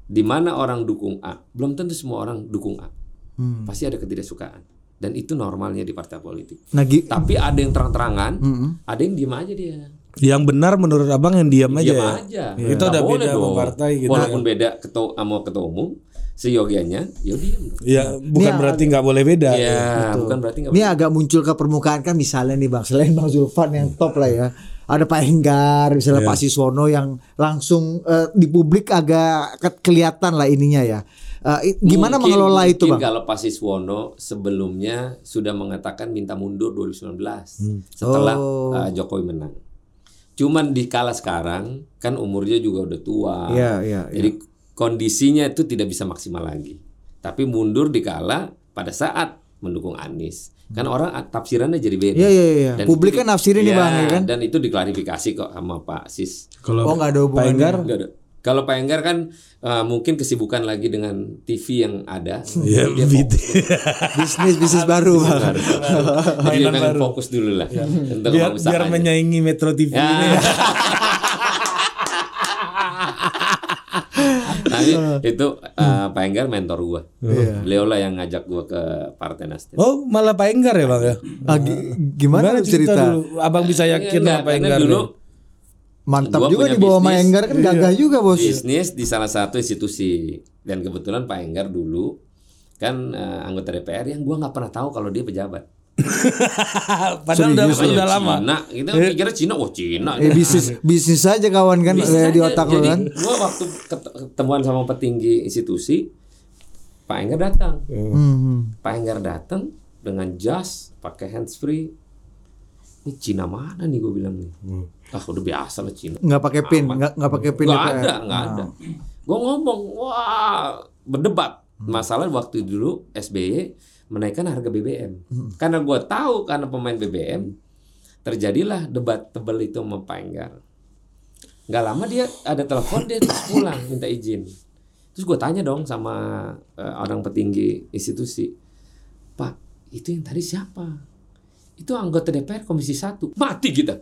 di mana orang dukung A, belum tentu semua orang dukung A. Hmm. Pasti ada ketidaksukaan dan itu normalnya di partai politik. Nah, gi- Tapi ada yang terang-terangan, Mm-mm. ada yang diem aja dia. Yang benar menurut abang yang diam aja. Diam ya? aja. Itu Nggak udah boleh beda sama dong. partai gitu. Walaupun beda ketua sama ketua umum, seyogianya, ya dong. Ya bukan Ini berarti nggak boleh beda. Ya, bukan berarti nggak ini agak muncul ke permukaan kan misalnya nih Bang, selain Bang Zulfan yang top lah ya. Ada Pak Enggar, misalnya Iya. Pak Siswono yang langsung eh, di publik agak ke- kelihatan lah ininya ya. Eh, gimana Mungkin- mengelola itu mungkin Bang? kalau Pak Siswono sebelumnya sudah mengatakan minta mundur 2019 setelah Oh. uh, Jokowi menang. Cuman di kala sekarang kan umurnya juga udah tua. Iya, iya, iya. Jadi kondisinya itu tidak bisa maksimal lagi. Tapi mundur di kala pada saat mendukung Anies. Kan orang tafsirannya jadi beda. Iya, iya, iya. Dan Publik itu kan nafsirin nih, Iya, Bang, ya kan? Dan itu diklarifikasi kok sama Pak Sis. Kalau Oh, nggak ada Pak hubungannya. Enggar, ada. Kalau Pak Enggar kan uh, mungkin kesibukan lagi dengan TV yang ada. ya Dia BT. bisnis bisnis baru Bang. Jadi pengen baru. fokus dulu lah untuk biar, biar menyaingi Metro TV Ya. ini. Tapi itu uh, Pak Enggar mentor gua. Iya. Beliau lah yang ngajak gua ke Partai Nasdem. Oh malah Pak Enggar ya bang ya? Ah, gi- gimana, tuh cerita? dulu? Abang bisa yakin Enggak, sama Pak Enggar dulu nih? Mantap Gua juga di bawah bisnis. Mas Enggar kan gagah juga bos. bisnis di salah satu institusi dan kebetulan Pak Enggar dulu kan uh, anggota DPR yang gua nggak pernah tahu kalau dia pejabat. Padahal udah, udah lama. Cina, kita pikirnya Cina, oh Cina. Eh bisnis bisnis aja kawan kan Bisa eh, di otak lo Jadi, kan. gua waktu ket- ketemuan sama petinggi institusi, Pak Enggar datang. Hmm. Pak Enggar datang dengan jas, pakai handsfree, ini Cina mana nih gue bilang nih ah udah biasa lah Cina. Nggak pakai pin nggak nggak pakai pin nggak DPR. ada nggak ada. Gue ngomong wah berdebat. Masalah waktu dulu SBY menaikkan harga BBM karena gue tahu karena pemain BBM terjadilah debat tebal itu sama Pak Enggar nggak lama dia ada telepon dia terus pulang minta izin. Terus gue tanya dong sama eh, orang petinggi institusi. Pak itu yang tadi siapa itu anggota DPR Komisi 1 mati kita.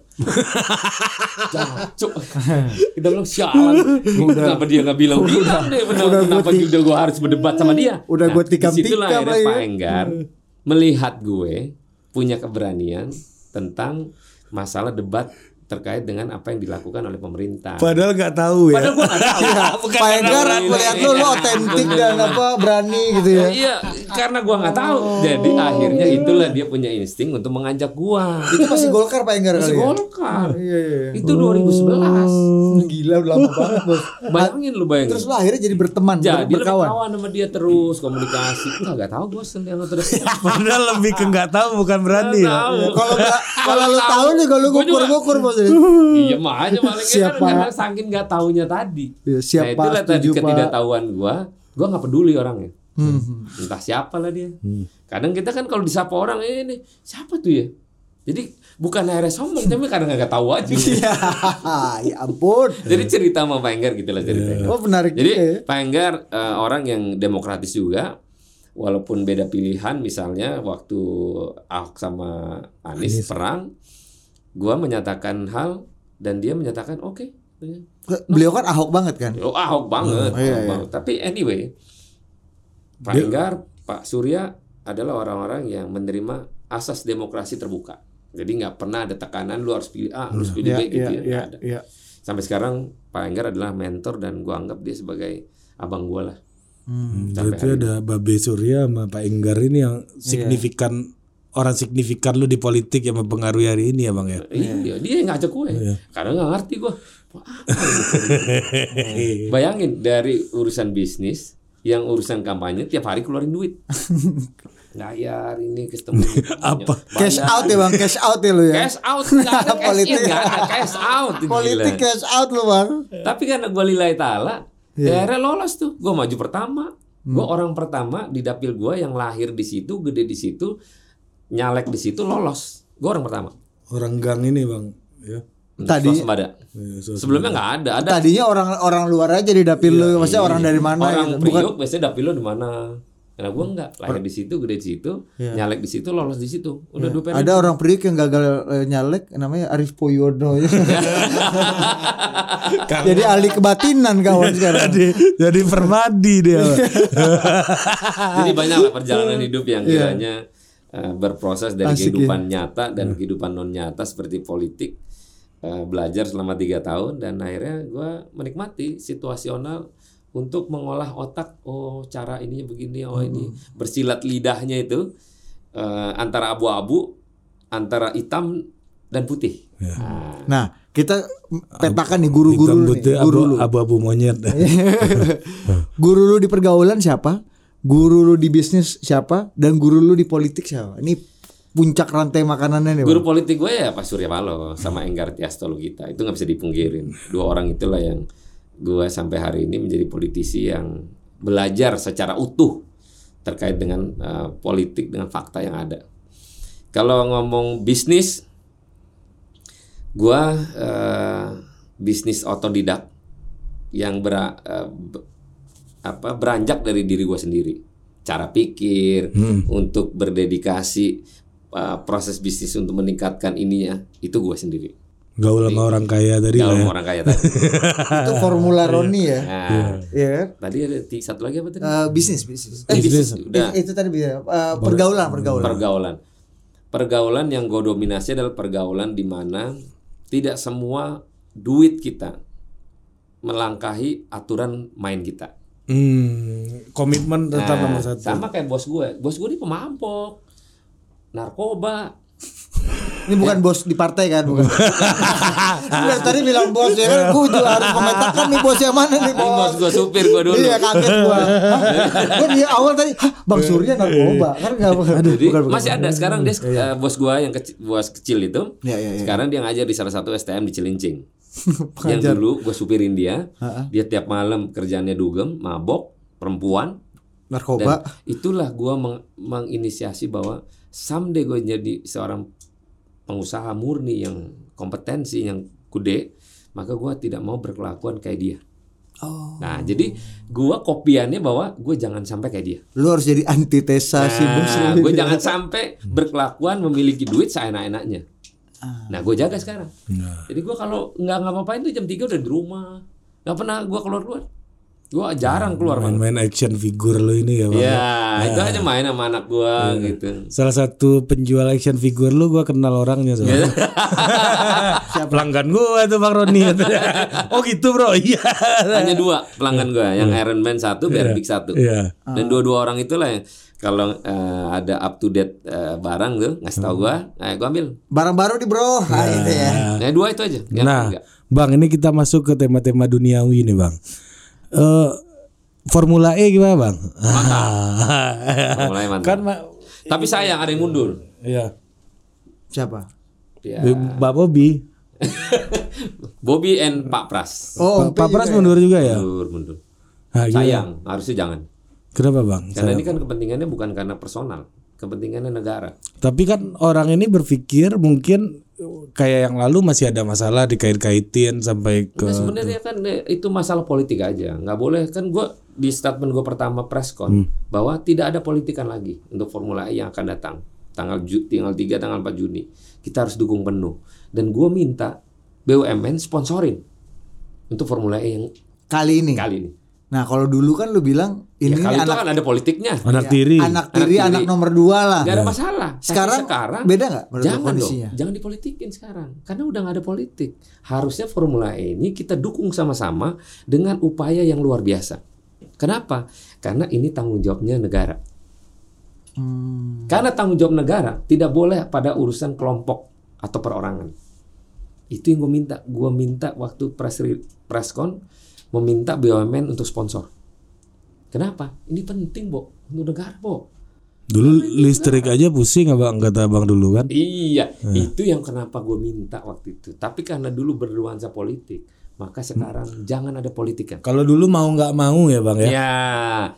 Jancuk. kita bilang sialan kenapa dia nggak bilang bilang deh benar udah kenapa ti- juga gue harus berdebat sama dia? Udah gua tikam-tikam di situlah akhirnya lagi. Pak Enggar. Melihat gue punya keberanian tentang masalah debat terkait dengan apa yang dilakukan oleh pemerintah Padahal nggak tahu ya. Padahal gue nggak tahu. Pak Enggar melihat lu lu otentik dan apa berani gitu ya. Iya, karena gua nggak tahu. Jadi akhirnya itulah dia punya insting untuk mengajak gua. Itu masih Golkar Pak Enggar Masih kali ya. Golkar. Iya iya. iya. Itu 2011. Gila udah lama banget bos. Bayangin lu bayangin. Terus lu akhirnya jadi berteman, ber- jadi berkawan. berkawan sama dia terus komunikasi. Enggak enggak tahu gua yang terus. Padahal lebih ke nggak tahu bukan berani ya. Kalau nggak kalau lu tahu nih kalau lu Gua juga- ngukur-ngukur bos. Iya makanya paling Siapa? kan karena saking nggak taunya tadi. Iya, siapa nah, itulah tadi ketidaktahuan gua, gua nggak peduli orangnya. Hmm. Entah siapa lah dia. Kadang kita kan kalau disapa orang eh, ini siapa tuh ya? Jadi bukan akhirnya sombong tapi kadang nggak tahu aja. Iya, ya ampun. Jadi cerita sama Pak Enggar gitu lah ceritanya. Oh menarik Jadi ya. Pak Enggar eh, orang yang demokratis juga, walaupun beda pilihan, misalnya waktu Ahok sama Anies, perang, gua menyatakan hal dan dia menyatakan oke. Beliau kan Ahok banget kan. Oh, Ahok banget, Oh, iya, Ahok iya. banget. Tapi anyway, Pak Dia- Enggar, Pak Surya adalah orang-orang yang menerima asas demokrasi terbuka. Jadi nggak pernah ada tekanan lu harus pilih A, lu harus pilih Iya B gitu iya ya. iya nggak ada. iya. Sampai sekarang Pak Enggar adalah mentor dan gua anggap dia sebagai abang gua lah. Hmm. Berarti ada Babe Surya sama Pak Enggar ini yang signifikan orang signifikan lu di politik yang mempengaruhi hari ini ya bang ya. Iya, dia yang ngajak gue. Karena nggak ngerti gue. Ini? Bayangin dari urusan bisnis yang urusan kampanye tiap hari keluarin duit. Bayar ini ketemu. Apa? Cash out ya bang, cash out ya lu ya. Cash out nggak ada cash Politik. in, nggak ada cash out. gila. Politik cash out lu bang. Tapi karena gue lillahi ta'ala Iya. Akhirnya lolos tuh Gue maju pertama Hmm. Gue orang pertama di dapil gue yang lahir di situ Gede di situ Nyalek di situ lolos Gue orang pertama Orang gang ini bang. Ya. Tadi- Swasembada. Ya, Sebelumnya nggak ada Ada Tadinya orang orang luar aja di dapil lu, maksudnya orang dari mana Iya, orang gitu. Bukan Priok biasanya dapil lo di mana Karena gue enggak lahir di situ, gede di situ, nyalek di situ, lolos di situ. Udah dua periode. Iya. ada orang Priok yang gagal eh, nyalek namanya Arif Poyono. Jadi ahli kebatinan kawan sekarang. jadi jadi permadi dia. Jadi banyak lah perjalanan hidup yang Iya. kiranya eh, berproses dari Asik kehidupan nyata dan kehidupan non nyata seperti politik. Eh, belajar selama tiga tahun dan akhirnya gue menikmati situasional untuk mengolah otak. Oh cara ininya begini, oh ini bersilat lidahnya itu eh, antara abu-abu, antara hitam dan putih. Nah, Nah, kita petakan nih guru-guru Hitam nih, putih guru abu, abu-abu monyet. Guru lu di pergaulan siapa? Guru lu di bisnis siapa? Dan guru lu di politik siapa? Ini puncak rantai makanannya nih. Guru Bang. politik gue ya Pak Surya Paloh sama Enggar Tiasto Lugita itu nggak bisa dipungkirin. Dua orang itulah yang gue sampai hari ini menjadi politisi yang belajar secara utuh terkait dengan eh, politik dengan fakta yang ada. Kalau ngomong bisnis, gue eh, bisnis otodidak yang ber, eh, be- apa beranjak dari diri gue sendiri. Cara pikir untuk berdedikasi uh, proses bisnis untuk meningkatkan ininya itu gue sendiri. Gaul sama orang kaya tadi lah Kalau ya. orang kaya tadi. Itu formula Roni ya. Nah, Iya kan? tadi ada satu lagi apa tadi? Eh, bisnis, bisnis. Eh, bisnis. itu, Udah. itu tadi bisa. Eh, pergaulan, pergaulan. Pergaulan. Pergaulan yang gue dominasi adalah pergaulan di mana tidak semua duit kita melangkahi aturan main kita. Hmm, komitmen tetap Nah, nomor satu. Sama kayak bos gue. Bos gue ini pemampok, narkoba, Ini bukan bos di partai kan, bukan. Dari tadi bilang bos ya kan, gue juga harus memetakan nih bos yang mana nih Ini bos bos. gua supir gua dulu. Iya kaget gua. Gue di awal tadi, Hah, Bang Surya narkoba kan nggak bukan. Jadi bukan, bukan. masih ada sekarang dia eh, bos gua yang kecil, bos kecil itu. Iya, iya, iya. Sekarang dia ngajar di salah satu STM di Cilincing. yang dulu gua supirin dia. Dia tiap malam kerjaannya dugem, mabok, perempuan. Dan narkoba. itulah gua meng- menginisiasi bahwa someday gue jadi seorang pengusaha murni yang kompetensi yang kude, maka gua tidak mau berkelakuan kayak dia. Oh. Nah, jadi gua kopiannya bahwa gue jangan sampai kayak dia. Lu harus jadi antitesa si bos. Nah, gue jangan sampai berkelakuan memiliki duit seenak-enaknya. Ah. Nah, gue jaga sekarang. Jadi gue kalau nggak ngapa-ngapain tuh jam 3 udah di rumah. Nggak pernah gue keluar-keluar. Gue jarang keluar. Main-main action figure lo ini ya bang. Ya, itu aja main sama anak gue gitu. Salah satu penjual action figure lu gua kenal orangnya soalnya. Siapa pelanggan gua tuh Bang Roni. oh gitu bro. Iya. Hanya dua pelanggan gue, yang Iron Man satu, Bear Big satu. Iya. Dan dua-dua orang itulah yang kalau eh, ada up to date eh, barang tuh ngasih tahu gue, nah gue ambil. Barang baru nih bro. Nah, itu ya. Nah dua itu aja. Yang Nah, enggak. Bang, ini kita masuk ke tema-tema duniawi nih, Bang. Eh Formula E gimana, Bang? Mulai mantap. kan Ma- Tapi sayang ada yang mundur. Iya. Siapa? Ya. Mbak Bobby. Bobby and Pak Pras. Oh, Pak Pak Pras mundur juga ya? Mundur, mundur. Nah, gimana? Sayang, harusnya jangan. Kenapa, Bang? Karena ini kan kepentingannya bukan karena personal, kepentingannya negara. Tapi kan orang ini berpikir mungkin kayak yang lalu masih ada masalah dikait-kaitin sampai ke Nah, sebenarnya kan eh, itu masalah politik aja. Nggak boleh kan gua di statement gue pertama preskon bahwa tidak ada politikan lagi untuk Formula E yang akan datang tanggal Ju- tanggal 3 tanggal 4 Juni. Kita harus dukung penuh. Dan gue minta BUMN sponsorin untuk Formula E yang Kali ini. kali ini. Nah kalau dulu kan lu bilang Ya, ini itu anak kan ada politiknya. anak tiri. anak Anak tiri, tiri. anak nomor dua lah. Gak ada masalah. Tapi Sekarang, sekarang beda nggak Jangan kondisinya? dong, jangan dipolitikin sekarang, karena udah nggak ada politik. Harusnya Formula E ini kita dukung sama-sama dengan upaya yang luar biasa. Kenapa? Karena ini tanggung jawabnya negara. Hmm. Karena tanggung jawab negara tidak boleh pada urusan kelompok atau perorangan. Itu yang gue minta. Gue minta waktu press re- presscon meminta BUMN untuk sponsor. Kenapa? Ini penting, Bo. Untuk negara, Bo. Dulu listrik aja pusing abang kata abang dulu kan. Iya, itu yang kenapa gue minta waktu itu. Tapi karena dulu bernuansa politik, maka sekarang jangan ada politik kan. Kalau dulu mau nggak mau ya bang ya. Ya,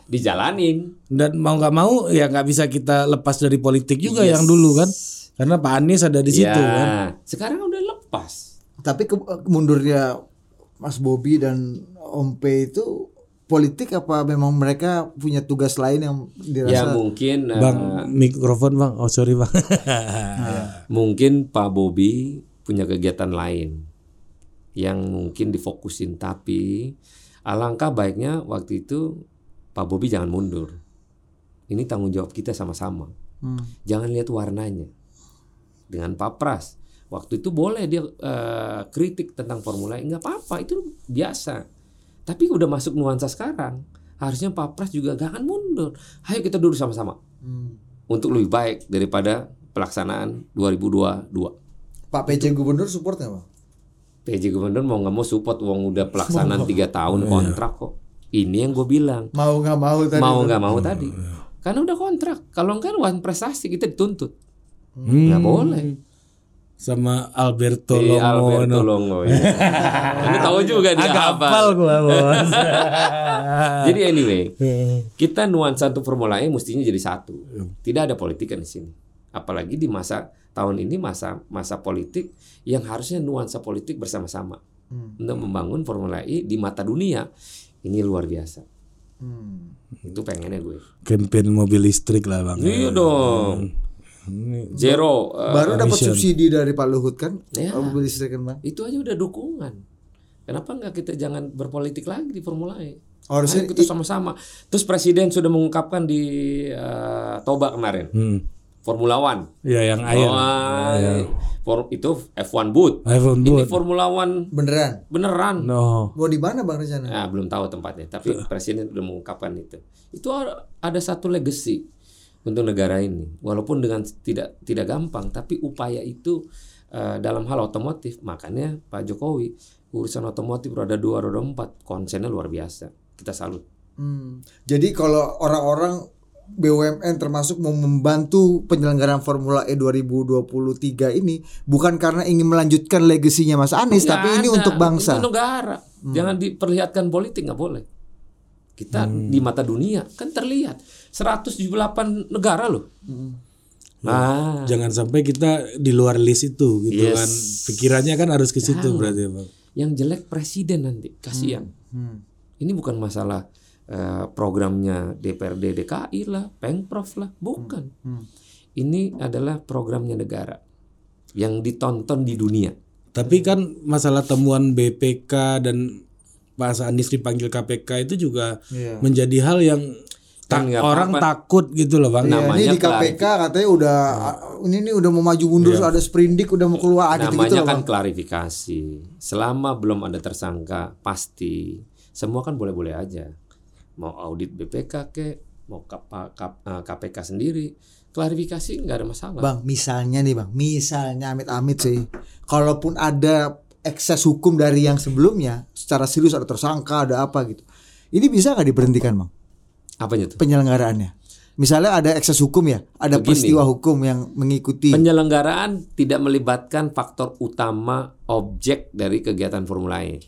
dijalanin. Dan mau nggak mau ya nggak bisa kita lepas dari politik juga yang dulu kan. Karena Pak Anies ada di situ ya, kan. sekarang udah lepas. Tapi ke, mundurnya Mas Bobi dan Om P itu politik apa memang mereka punya tugas lain yang Ya dirasa mungkin eh, Bang mikrofon bang. Oh sorry bang. mungkin Pak Bobi punya kegiatan lain yang mungkin difokusin tapi alangkah baiknya waktu itu Pak Bobi jangan mundur. Ini tanggung jawab kita sama-sama. Hmm. Jangan lihat warnanya. Dengan Pak Pras, waktu itu boleh dia eh, kritik tentang Formula E, nggak apa-apa, itu biasa. Tapi udah masuk nuansa sekarang, harusnya Pak Pras juga gak akan mundur. Ayo kita duduk sama-sama Hmm. untuk lebih baik daripada pelaksanaan 2022. Pak PJ Gubernur support nggak bang? PJ Gubernur mau nggak mau support uang udah pelaksanaan tiga tahun kontrak kok. Ini yang gue bilang Mau nggak mau tadi? mau nggak mau tadi, karena udah kontrak. Kalau enggak wan prestasi kita dituntut, Hmm. nggak boleh. Sama Alberto Iya, Longo. Alberto Longo. ya. Ini tahu juga dia Agak apa. hafal gua bos. Jadi anyway, kita nuansa untuk Formula E mestinya jadi satu. Tidak ada politik kan di sini. Apalagi di masa tahun ini masa masa politik yang harusnya nuansa politik bersama-sama Hmm. untuk membangun Formula E di mata dunia. Ini luar biasa. Hmm. Itu pengennya gue. Campaign mobil listrik lah bang. Iya dong. Zero. eh, Baru dapat subsidi dari Pak Luhut kan? Ya. Mobil listrik kan bang? itu aja udah dukungan. Kenapa nggak kita jangan berpolitik lagi di Formula E? Harusnya Ayo kita sama-sama. Terus presiden sudah mengungkapkan di eh, Toba kemarin, Hmm. Formula One. Ya yang air. Oh, for- itu F1 booth. iPhone Ini boot. Formula One beneran? beneran. No. Mau di mana bang rencana? Nah, belum tahu tempatnya, tapi presiden sudah mengungkapkan itu. Itu ada satu legacy untuk negara ini. Walaupun dengan tidak tidak gampang, tapi upaya itu uh, dalam hal otomotif, makanya Pak Jokowi urusan otomotif roda dua roda empat konsennya luar biasa. Kita salut. Hmm. Jadi kalau orang-orang BUMN termasuk mau membantu penyelenggaraan Formula E 2023 ini bukan karena ingin melanjutkan legasinya Mas Anies, Nggak tapi ini ada, untuk bangsa. Untuk negara. Jangan diperlihatkan politik nggak boleh. Kita di mata dunia kan terlihat 178 negara loh. Nah, Jangan sampai kita di luar list itu gitu Yes. kan. Pikirannya kan harus ke situ berarti Bang. yang jelek presiden nanti kasihan. Hmm. Ini bukan masalah eh, programnya DPRD DKI lah, Pengprov lah, bukan. Hmm. Ini adalah programnya negara yang ditonton di dunia. Tapi kan masalah temuan BPK dan Pak Anies dipanggil KPK itu juga Iya. menjadi hal yang ta- Kan nggak orang apa-apa. takut gitu loh Bang. Iya, Namanya ini di KPK katanya udah ini ini udah mau maju mundur ada sprindik udah mau keluar gitu gitu Namanya loh. kan Bang. klarifikasi. Selama belum ada tersangka pasti semua kan boleh-boleh aja. Mau audit BPK ke, mau KP- eh, KPK sendiri, klarifikasi nggak ada masalah. Bang, misalnya nih Bang, misalnya amit-amit sih. Kalaupun ada ekses hukum dari yang sebelumnya secara serius ada tersangka, ada apa gitu. Ini bisa nggak diberhentikan, Bang? Apanya tuh? Penyelenggaraannya. Misalnya ada ekses hukum ya, ada Begini. peristiwa hukum yang mengikuti. Penyelenggaraan tidak melibatkan faktor utama objek dari kegiatan Formula E.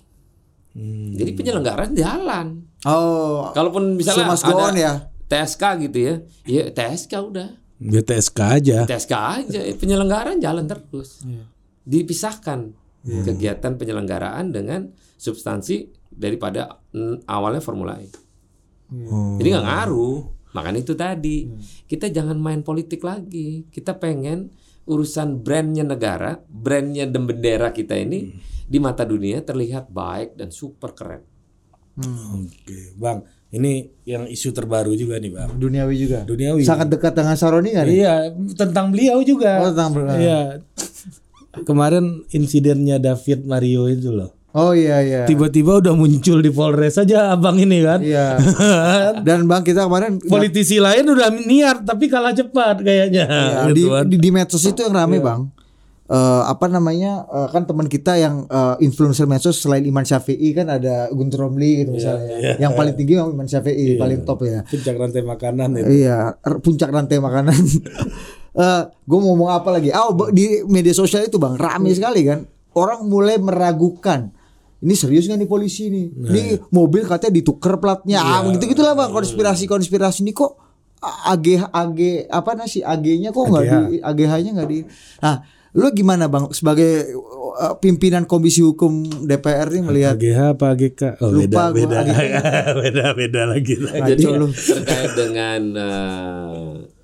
Jadi penyelenggaraan jalan. oh, Kalaupun misalnya So ada on ya? TSK gitu ya, ya TSK udah. BTSK aja. TSK aja, penyelenggaraan jalan terus. Iya. Dipisahkan kegiatan penyelenggaraan dengan substansi daripada awalnya Formula E. Oh. Jadi nggak ngaruh. Makanya itu tadi Hmm. kita jangan main politik lagi. Kita pengen urusan brandnya negara, brandnya dan bendera kita ini Hmm. di mata dunia terlihat baik dan super keren. Oke, Bang. Ini yang isu terbaru juga nih, Bang. duniawi juga. Duniawi. Sangat dekat dengan Saroni nih? Iya, tentang beliau juga. Oh, tentang beliau. Iya. Kemarin insidennya David Mario itu loh. Oh iya iya. Tiba-tiba udah muncul di Polres aja abang ini kan. Iya. Dan Bang kita kemarin Politisi lain udah niat tapi kalah cepat kayaknya. Ya, di, gitu kan. di, di medsos itu yang rame bang Eh, apa namanya eh, kan teman kita yang eh, influencer medsos selain Iman Syafi'i kan ada Guntur Romli gitu misalnya yang paling tinggi memang Iman Syafi'i paling top ya Puncak rantai makanan itu. iya r- puncak rantai makanan Eh gue mau ngomong apa lagi oh di media sosial itu bang rame sekali kan orang mulai meragukan ini serius nggak nih polisi nih ini mobil katanya ditukar platnya ah gitu gitulah bang konspirasi konspirasi ini kok AG AG apa nasi AG-nya kok nggak di AGH-nya nggak di nah lu gimana bang sebagai uh, pimpinan komisi hukum DPR nih melihat AGH apa AGK? Oh, Lupa beda beda. AGK. beda beda lagi. Jadi Ngaco lu. terkait dengan eh,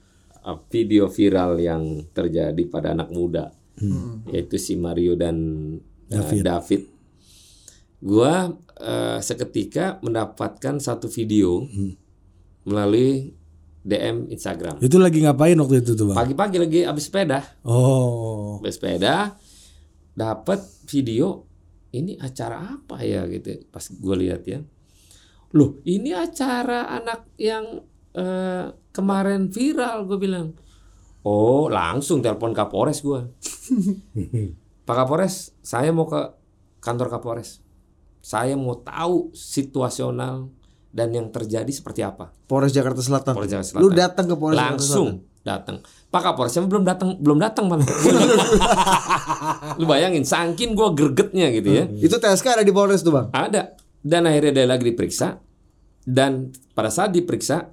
video viral yang terjadi pada anak muda, yaitu si Mario dan eh, David. Gua eh, seketika mendapatkan satu video melalui DM Instagram. Itu lagi ngapain waktu itu tuh, Bang? Pagi-pagi lagi habis sepeda, Oh. habis sepeda, dapat video. Ini acara apa ya gitu? Pas gue lihat ya, loh ini acara anak yang eh, kemarin viral gue bilang. Oh langsung telepon Kapolres gue. Pak Kapolres, saya mau ke kantor Kapolres. Saya mau tahu situasional dan yang terjadi seperti apa. Polres Jakarta Selatan Polres Jakarta lu Selatan. datang ke Polres Jakarta langsung datang. Pak Kapolres yang belum datang belum datang malah. Lu bayangin saking gua gregetnya gitu ya. Selatan. itu TSK ada di Polres tuh bang Ada dan akhirnya dia lagi diperiksa dan pada saat diperiksa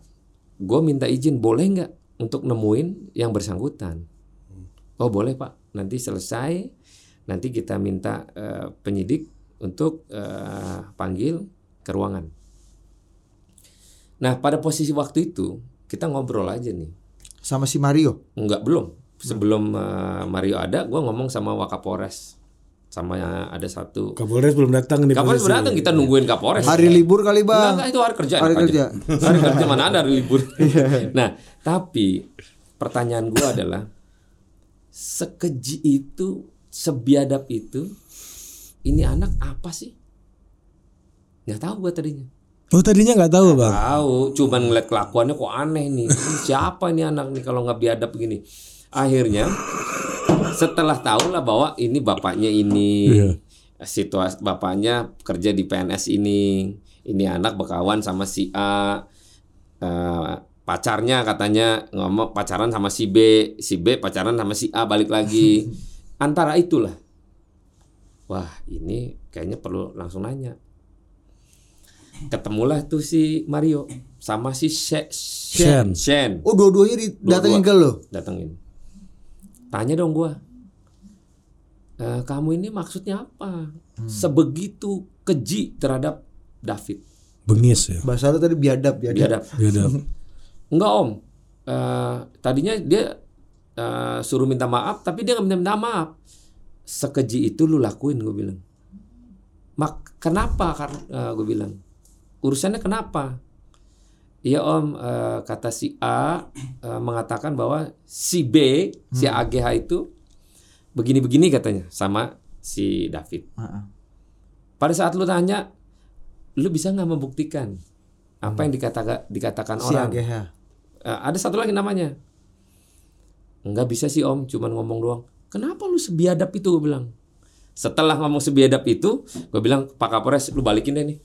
gue minta izin boleh nggak untuk nemuin yang bersangkutan. Oh boleh pak. Nanti selesai nanti kita minta eh, penyidik untuk eh, panggil ke ruangan. Nah pada posisi waktu itu kita ngobrol aja nih. sama si Mario Enggak belum. Sebelum eh, Mario ada, gue ngomong sama Wakapolres, sama ada satu. Kapolres belum datang nih. Kapolres posisi. datang kita nungguin Kapolres. hari libur kali bang enggak, itu hari kerja. Hari kerja. Hari kerja mana ada hari libur. nah, tapi pertanyaan gua adalah sekeji itu, sebiadab itu, ini anak apa sih? Nggak tahu gua tadinya. Oh tadinya nggak tahu bang. Tahu, cuman ngeliat kelakuannya kok aneh nih. Ini Siapa ini anak nih kalau nggak biadab begini? Akhirnya setelah tahu lah bahwa ini bapaknya ini, situasi bapaknya kerja di PNS ini, ini anak berkawan sama si A, eh, pacarnya katanya ngomong pacaran sama si B, si B pacaran sama si A balik lagi. Antara itulah, wah ini kayaknya perlu langsung nanya. Ketemulah tuh si Mario sama si She- Shen. Shen. Oh dua-duanya didatengin ke lo. datengin. Tanya dong gua "Eh, kamu ini maksudnya apa? Sebegitu keji terhadap David. Bengis ya. Bahasa lo tadi biadab biadab. biadab. Beda. enggak om. Eh, tadinya dia eh, suruh minta maaf tapi dia nggak minta, minta maaf. Sekeji itu lu lakuin gue bilang. Mak kenapa? Kan gue bilang. Urusannya kenapa? Iya om. Eh, kata si A eh, mengatakan bahwa si B si AGH itu begini-begini katanya sama si David. Pada saat lu tanya, lu bisa nggak membuktikan apa yang dikatakan dikatakan Si orang? AGH. Eh, ada satu lagi namanya. Nggak bisa sih om, cuman ngomong doang. Kenapa lu sebiadab itu gue bilang. Setelah ngomong sebiadab itu, gue bilang Pak Kapolres lu balikin deh nih.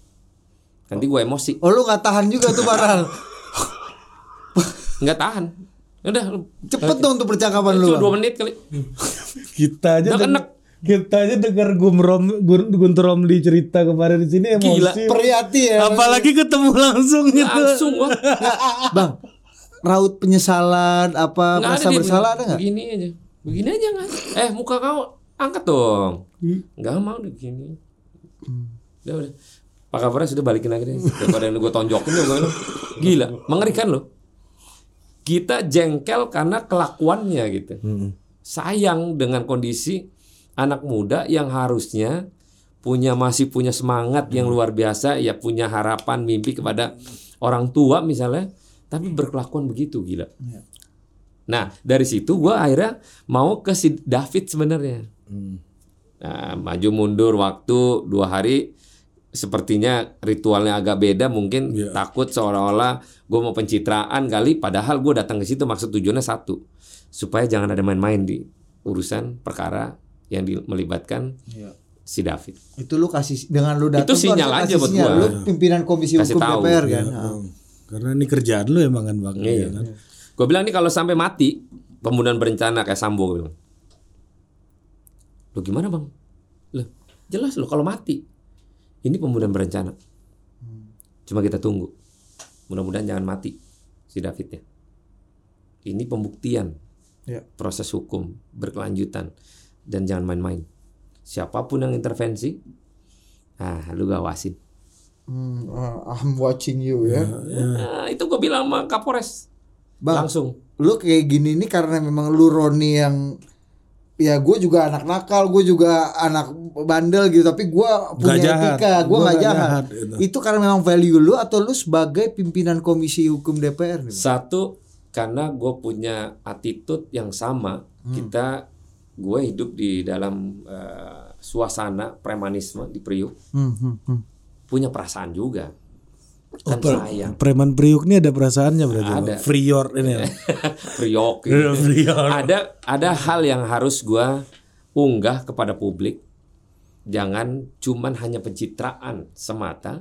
Nanti gue emosi. Oh lu nggak tahan juga tuh Baral. Nggak tahan. Udah, lu Cepet dong tuh percakapan lu. Dua menit kali. Kita aja Udah kenek. kita aja dengar Gumrom Gun- Guntur Romli cerita kemarin di sini emosi. Gila. Perhati ya. Apalagi ketemu langsung gitu. Langsung gua. Bang, raut penyesalan apa Nggak merasa dia bersalah ada nggak? Begini aja. Begini aja nggak? Eh muka kau angkat dong. Nggak mau deh begini. Udah udah. Pak Kapolres sudah balikin lagi deh. Daripada yang gue tonjokin bilang. Gila, mengerikan loh. Kita jengkel karena kelakuannya gitu. Sayang dengan kondisi anak muda yang harusnya punya masih punya semangat yang luar biasa, ya punya harapan, mimpi kepada orang tua misalnya, tapi berkelakuan begitu gila. Nah dari situ gua akhirnya mau ke si David sebenarnya. Nah, maju mundur waktu dua hari sepertinya ritualnya agak beda mungkin takut seolah-olah gue mau pencitraan kali padahal gue datang ke situ maksud tujuannya satu supaya jangan ada main-main di urusan perkara yang melibatkan si David. Itu lu kasih dengan lu datang Itu sinyal aja kasih buat gua. Lu pimpinan komisi Kasih hukum tahu. DPR kan. Nah. Bang. Karena ini kerjaan lu emang kan bang. Iya. Iya kan? Gue bilang nih kalau sampai mati pembunuhan berencana kayak Sambo gue bilang. Lo gimana bang? Loh, jelas lo kalau mati ini pembunuhan berencana. Cuma kita tunggu. Mudah-mudahan jangan mati si David ya. Ini pembuktian Ya. proses hukum berkelanjutan dan jangan main-main. Siapa pun yang intervensi, ah lu gawasin. Hmm, uh, I'm watching you ya. Nah, itu gue bilang sama Kapolres Bang, langsung. lu kayak gini nih karena memang lu Roni yang ya gue juga anak nakal, gue juga anak bandel gitu, tapi gue punya jahat. etika, gue Gua nggak jahat. jahat, gitu. Itu karena memang value lu atau lu sebagai pimpinan komisi hukum DPR nih? Bang? Satu karena gue punya attitude yang sama. Kita gue hidup di dalam eh, suasana premanisme di Priuk, Hmm, hmm, hmm. punya perasaan juga. Kan Per- sayang. Preman Priuk ini ada perasaannya berarti. Ada. Prior ini. ya. Priok. gitu. Prior. ada ada hal yang harus gue unggah kepada publik. Jangan cuman hanya pencitraan semata,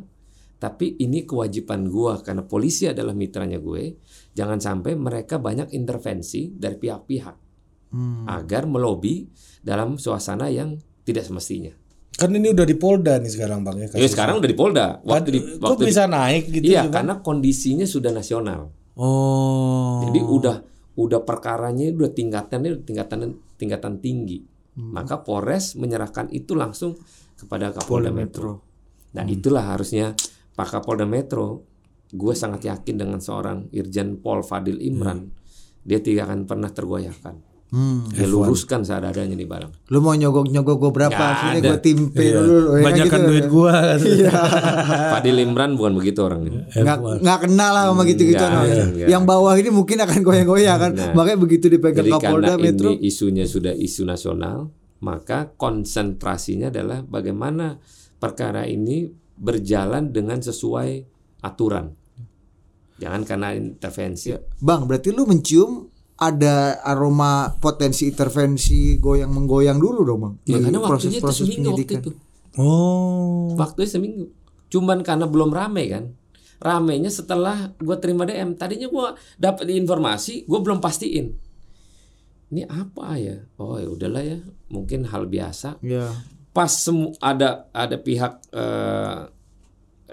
tapi ini kewajiban gue karena polisi adalah mitranya gue. Jangan sampai mereka banyak intervensi dari pihak-pihak Hmm. agar melobi dalam suasana yang tidak semestinya. Kan ini udah di Polda nih sekarang bang ya. Ya sekarang udah di Polda. Waktu di Kok waktu di- bisa naik gitu? Iya, Bang? karena kondisinya sudah nasional. Oh. Jadi udah udah perkaranya udah tingkatannya udah tingkatan tingkatan tinggi. Maka Polres menyerahkan itu langsung kepada Kapolda Metro. Nah, itulah harusnya Pak Kapolda Metro gue sangat yakin dengan seorang Irjen Pol Fadil Imran dia tidak akan pernah tergoyahkan. Hmm. Dia luruskan seadanya nih barang. Lu mau nyogok-nyogok gue berapa? Sini gue timpe Iya. dulu. ya kan Banyakan gitu. duit gua. kan. Fadil Imran bukan begitu orangnya. nggak nggak kenal lah sama gitu-gitu Nggak, namanya. nggak. Yang bawah ini mungkin akan goyang-goyang kan. Nah. Makanya begitu dipegang Jadi Kapolda karena Metro. ini isunya sudah isu nasional, maka konsentrasinya adalah bagaimana perkara ini berjalan dengan sesuai aturan. Jangan karena intervensi. Bang, berarti lu mencium ada aroma potensi intervensi goyang menggoyang dulu dong, Bang. Ya, karena waktunya itu proses-proses seminggu waktu penyidikan. itu. Oh. Waktunya seminggu. Cuman karena belum rame kan. Ramenya setelah gue terima DM. Tadinya gue dapat informasi, gue belum pastiin. Ini apa ya? Oh ya udahlah ya, mungkin hal biasa. Ya. Pas semu ada ada pihak eh,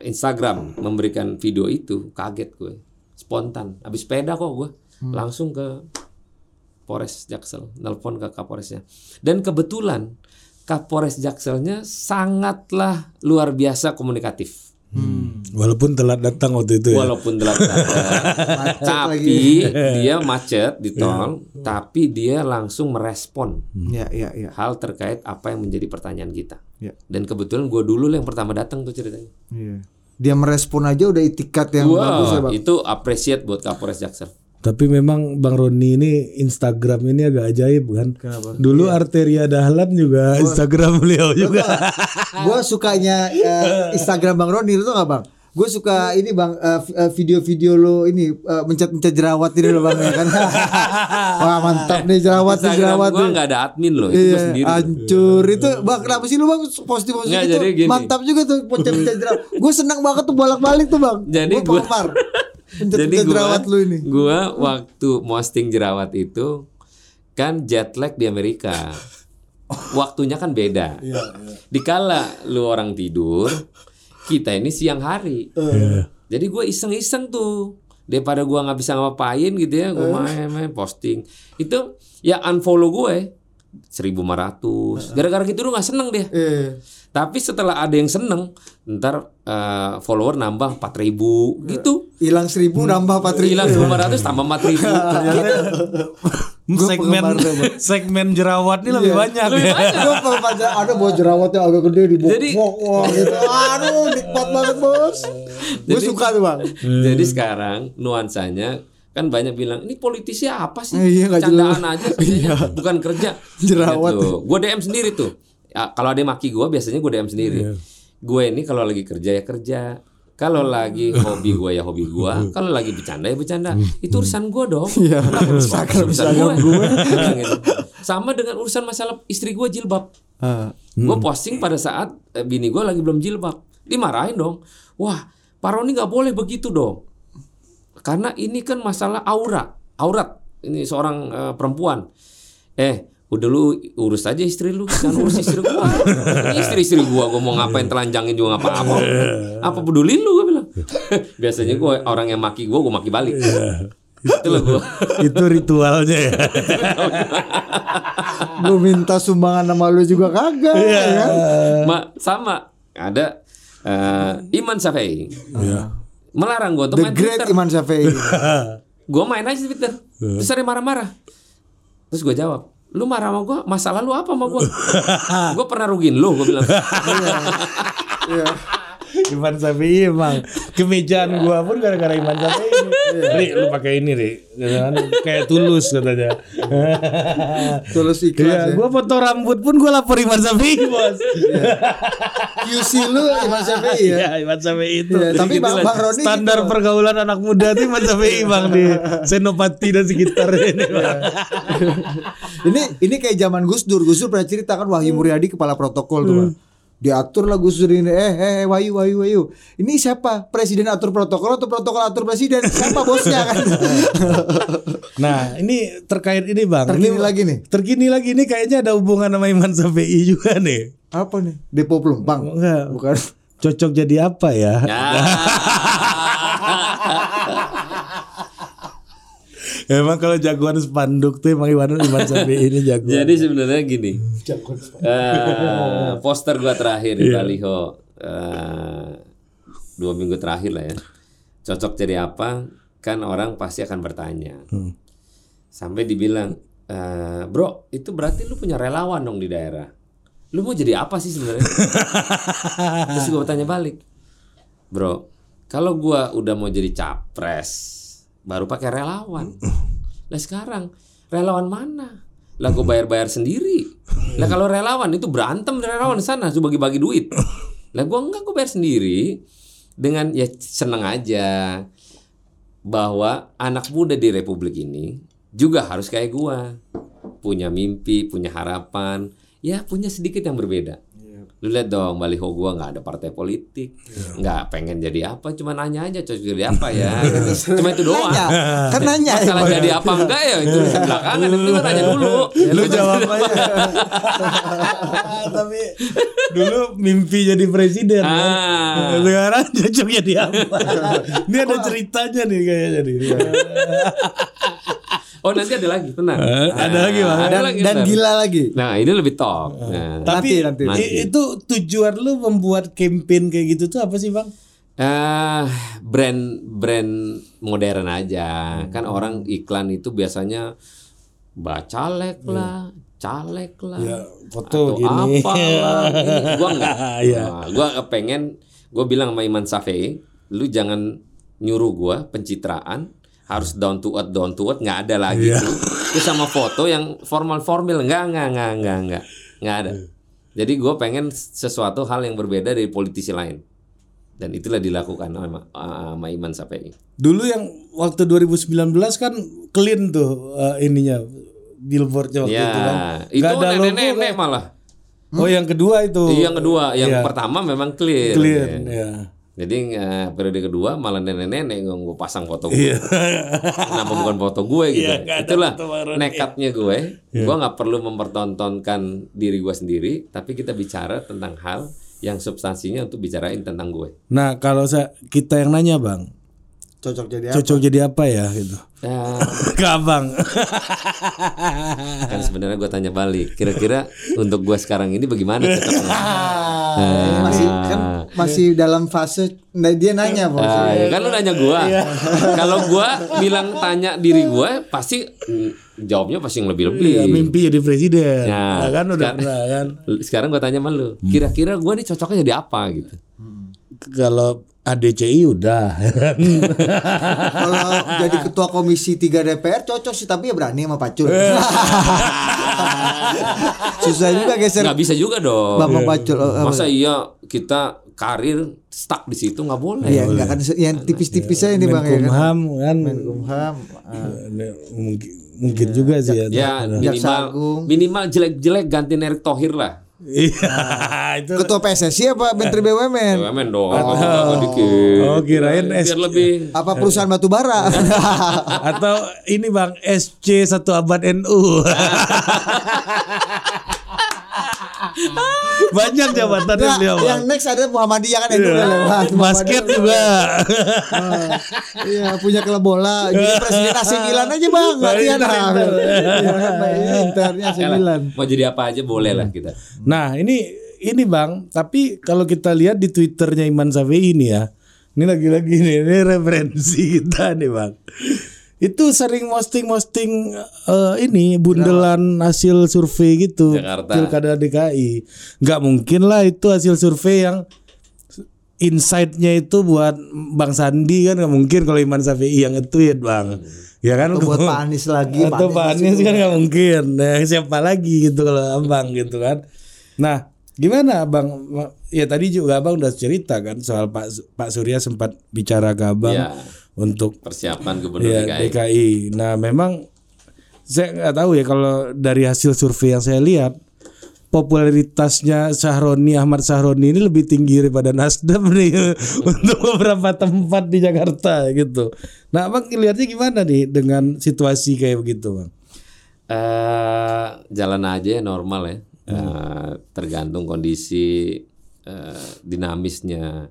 Instagram memberikan video itu, kaget gue, spontan. Habis sepeda kok gue, langsung ke Polres Jaksel, nelpon ke Kapolresnya. Dan kebetulan Kapolres Jakselnya sangatlah luar biasa komunikatif. Walaupun telat datang waktu itu ya. Walaupun telat datang. tapi dia macet di tol, tapi dia langsung merespon Ya, ya, ya. hal terkait apa yang menjadi pertanyaan kita. Ya. Dan kebetulan gue dulu yang pertama datang tuh ceritanya. Iya. Dia merespon aja udah itikat yang bagus ya, Bang. itu appreciate buat Kapolres Jaksel. Tapi memang Bang Roni ini Instagram ini agak ajaib kan. Kenapa? Dulu Arteria Dahlan juga Instagram beliau juga. Gue sukanya eh, Instagram Bang Roni itu gak Bang? Gue suka ini Bang eh, eh, video-video lo ini eh, mencet-mencet jerawat ini loh Bang ya kan. Wah mantap nih jerawat nih jerawat gue nih. nggak ada admin loh, itu gue Iya, sendiri. hancur itu bang kenapa sih lu bang posting posting Nggak, itu mantap juga tuh pencet jerawat gue senang banget tuh bolak balik tuh bang Jadi Gua gua- penggemar pencet Jadi gua, jerawat lu ini gua waktu posting jerawat itu kan jet lag di Amerika. Waktunya kan beda. Dikala lu orang tidur, kita ini siang hari. Jadi gue iseng-iseng tuh. Daripada gua nggak bisa ngapain gitu ya, gue main-main posting. Itu ya unfollow gue 1500. Gara-gara gitu lu nggak seneng dia. Tapi setelah ada yang seneng, ntar eh, follower nambah 4000 gitu. hilang seribu nambah empat ribu Hilang 500 tambah 4000 gitu. segmen penggemar tuh, Bang. segmen jerawat ini lebih banyak Lebih ya. banyak. Gue penggemar jerawat. ada jerawatnya agak gede di bawah Jadi- wah gitu aduh nikmat banget bos gue suka tuh bang Jadi sekarang nuansanya kan banyak bilang ini politisi apa sih? Eh, iya, Candaan jelas. aja kerjanya, bukan kerja. Jerawat. Gue DM sendiri tuh. Ya, kalau ada yang maki gue biasanya gue DM sendiri. Gue ini kalau lagi kerja ya kerja. Kalau lagi hobi gue ya hobi gue. Kalau lagi bercanda ya bercanda. Itu urusan gue dong. Iya. Kenapa urusan, Instagram- urusan Instagram gue? Gitu. Sama dengan urusan masalah istri gue jilbab. Ah, Gue posting pada saat eh, bini gue lagi belum jilbab. Dimarahin dong. Wah, Pak Roni nggak boleh begitu dong. Karena ini kan masalah aura, aurat. Ini seorang eh, perempuan. Eh, udah lu urus aja istri lu, jangan urus istri gua. Ini istri-istri gua, gua mau ngapain telanjangin juga nggak apa-apa. Apa peduli lu gua bilang. Biasanya gua orang yang maki gua, gua maki balik. Itu loh gua. itu ritualnya ya. gue minta sumbangan sama lu juga kagak ya kan? Ma, sama ada eh, Iman Safei. Melarang gua untuk The main Great Twitter. Iman Syafi'i Gue main aja Twitter. Terus ada yang marah-marah. Terus gue jawab, lu marah sama gue, masalah lu apa sama gue? gue pernah rugiin lu, gue bilang. Iya. Iman Safi emang kemejaan gua pun gara-gara Iman Safi ini. Ri, lu pakai ini, Ri. Jangan kayak tulus katanya. Tulus Iya, ikhlas ya. gua foto rambut pun gua lapor Iman Safi, Bos. QC lu Iman Syafi'i ya. Iya, Iman Safi itu. Iya, tapi Gitu Bang. Bang Roni standar gitu. pergaulan anak muda tuh Iman Safi Bang di Senopati dan sekitar ini. Ini ini kayak zaman Gus Dur. Gus Dur pernah cerita kan Wahyu Muryadi kepala protokol tuh. Bang. Diatur lah Gus Dur ini. Eh, eh, eh, Wahyu, Wahyu, Wahyu. Ini siapa? Presiden atur protokol atau protokol atur presiden? Siapa bosnya kan? Nah, ini terkait ini Bang. Terkini Ini- lagi nih. Terkini lagi nih kayaknya ada hubungan sama Iman Safi juga nih. Apa nih? Depo Pelumpang. Enggak. Bukan. Cocok jadi apa ya? Ya. Emang kalau jagoan spanduk tuh emang Iwan Iman Safi ini jagoan. Jadi sebenarnya gini, eh, poster gua terakhir di Baliho eh, dua minggu terakhir lah ya. Cocok jadi apa? Kan orang pasti akan bertanya. Sampai dibilang, "Eh, bro, itu berarti lu punya relawan dong di daerah. Lu mau jadi apa sih sebenarnya? Terus gua bertanya balik, bro, kalau gua udah mau jadi capres, baru pakai relawan. Lah sekarang relawan mana? Lah gue bayar-bayar sendiri. Lah kalau relawan itu berantem relawan di sana, suruh bagi-bagi duit. Lah gue enggak gue bayar sendiri. dengan ya seneng aja bahwa anak muda di Republik ini juga harus kayak gua punya mimpi punya harapan ya punya sedikit yang berbeda lu lihat dong baliho gua nggak ada partai politik nggak pengen jadi apa cuma nanya aja cocok jadi apa ya cuma itu doang Nanya, kan nanya. masalah jadi apa enggak ya itu urusan belakangan itu kan nanya dulu Lu jawab aja. Tapi dulu mimpi jadi presiden. kan? Ah. Sekarang cocok jadi apa? Ini ada ceritanya nih kayaknya nih. oh nanti ada lagi tenang Eh, ada lagi, Bang. ada Dan, lagi dan gila lagi. nah ini lebih top nah, Tapi Nanti, nanti. itu tujuan lu membuat campaign kayak gitu tuh apa sih, Bang? Ah, brand brand modern aja. Kan orang iklan itu biasanya bacalek lah, caleg lah. Ya, foto atau gini. apa lah. Ini gua enggak. Iya. Nah, gua pengen gua bilang sama Iman Safei, lu jangan nyuruh gua pencitraan harus down to earth down to earth nggak ada lagi Iya. tuh. Terus sama foto yang formal formal nggak nggak nggak nggak nggak nggak ada. Jadi gue pengen sesuatu hal yang berbeda dari politisi lain dan itulah dilakukan sama, sama Iman Safei. Dulu yang waktu 2019 kan clean tuh eh, ininya billboardnya waktu Ya, itu kan. itu Nggak ada logo nenek-nenek kan. malah. Oh, yang kedua itu. Yang kedua, yang Iya. pertama memang clear. clean Ya. ya. Jadi eh, periode kedua malah nenek-nenek yang gue pasang foto gue. Kenapa bukan foto gue gitu? Ada Itulah nekatnya gue. Iya. Gue nggak perlu mempertontonkan diri gue sendiri, tapi kita bicara tentang hal yang substansinya untuk bicarain tentang gue. Nah, kalau saya kita yang nanya, Bang, Cocok jadi apa? cocok jadi apa ya gitu. Ya, Ke Abang. kan sebenarnya gue tanya balik. Kira-kira untuk gue sekarang ini bagaimana? Ini masih kan masih dalam fase nah, dia nanya bos. Ah, ya kan lu nanya gua. Kalau gua bilang tanya diri gua pasti jawabnya pasti yang lebih-lebih. Iya, mimpi jadi presiden. Ya, Nah, kan udah sekarang- pernah kan. Sekarang gua tanya sama lu, kira-kira gua nih cocoknya jadi apa gitu. Kalau ADCI udah. Kalau jadi ketua komisi 3 DPR cocok sih tapi ya berani sama Pacul. Susah juga geser Nggak bisa juga dong. Bapak Pacul. Oh, apa? Masa iya kita karir stuck di situ nggak boleh. Iya enggak kan yang tipis-tipis aja ini Bang ya kan. Menkumham kan. Menkumham. ah. mungkin mungkin juga sih ya. Ya minimal minimal jelek-jelek ganti Erick Thohir lah. Iya, itu Ketua PSSI apa Menteri BUMN? BUMN dong, agak dikit. Oh, kirain biar S- lebih. Apa perusahaan batu bara? atau ini Bang SC satu abad NU. Banyak jabatan Nah, beliau. Bang. yang next ada Muhammadiyah kan itu Iya. lewat. Basket juga. Ah, Iya punya klub bola. Jadi presiden AC Milan aja bang. Inter. Iya Internya AC Milan. Mau jadi apa aja boleh lah kita. Nah ini ini bang, tapi kalau kita lihat di twitternya Iman Safei ini ya, ini lagi-lagi nih, ini referensi kita nih bang. Itu sering posting-posting eh, ini bundelan hasil survei gitu, Jakarta. pilkada DKI. Nggak mungkin lah itu hasil survei yang insight-nya itu buat Bang Sandi kan nggak mungkin kalau Iman Safei yang nge-tweet bang. Ya kan Atau buat Pak Anies lagi. atau Pak Anies kan nggak mungkin nah, siapa lagi gitu kalau abang gitu kan nah gimana abang ya tadi juga abang udah cerita kan soal Pak Pak Surya sempat bicara ke abang Ya. Untuk Persiapan gubernur ya, DKI. DKI nah memang saya nggak tahu ya kalau dari hasil survei yang saya lihat popularitasnya Sahroni Ahmad Sahroni ini lebih tinggi daripada Nasdem nih untuk beberapa tempat di Jakarta gitu. Nah, Abang lihatnya gimana nih dengan situasi kayak begitu, Bang? eh jalan aja ya, normal ya. Eh, tergantung kondisi eh, dinamisnya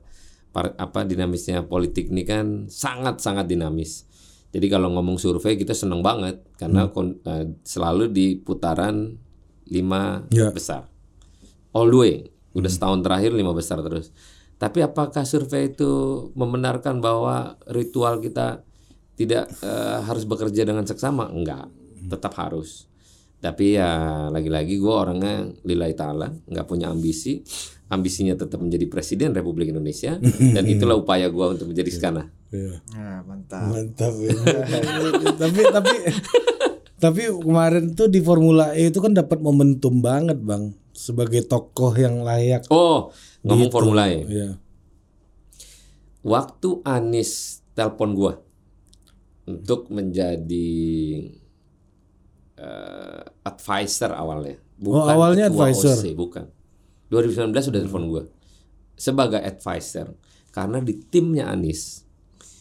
apa dinamisnya politik ini kan sangat sangat dinamis. Jadi kalau ngomong survei kita seneng banget karena Hmm. kon- eh, selalu di putaran lima Ya. besar. All the way. Udah setahun terakhir lima besar terus. Tapi apakah survei itu membenarkan bahwa ritual kita tidak eh, harus bekerja dengan seksama? Enggak, tetap harus. Tapi ya lagi-lagi gue orangnya lillahi ta'ala nggak punya ambisi ambisinya tetap menjadi presiden Republik Indonesia dan itulah upaya gue untuk menjadi sekana Nah, mantap. Mantap ya. tapi tapi tapi kemarin tuh di Formula E itu kan dapat momentum banget, Bang, sebagai tokoh yang layak. oh ngomong Gitu. Formula E Iya. waktu Anis telepon gua untuk menjadi eh, advisor awalnya. Oh, awalnya ketua advisor. OC, bukan. 2019 sudah telepon gua sebagai advisor karena di timnya Anis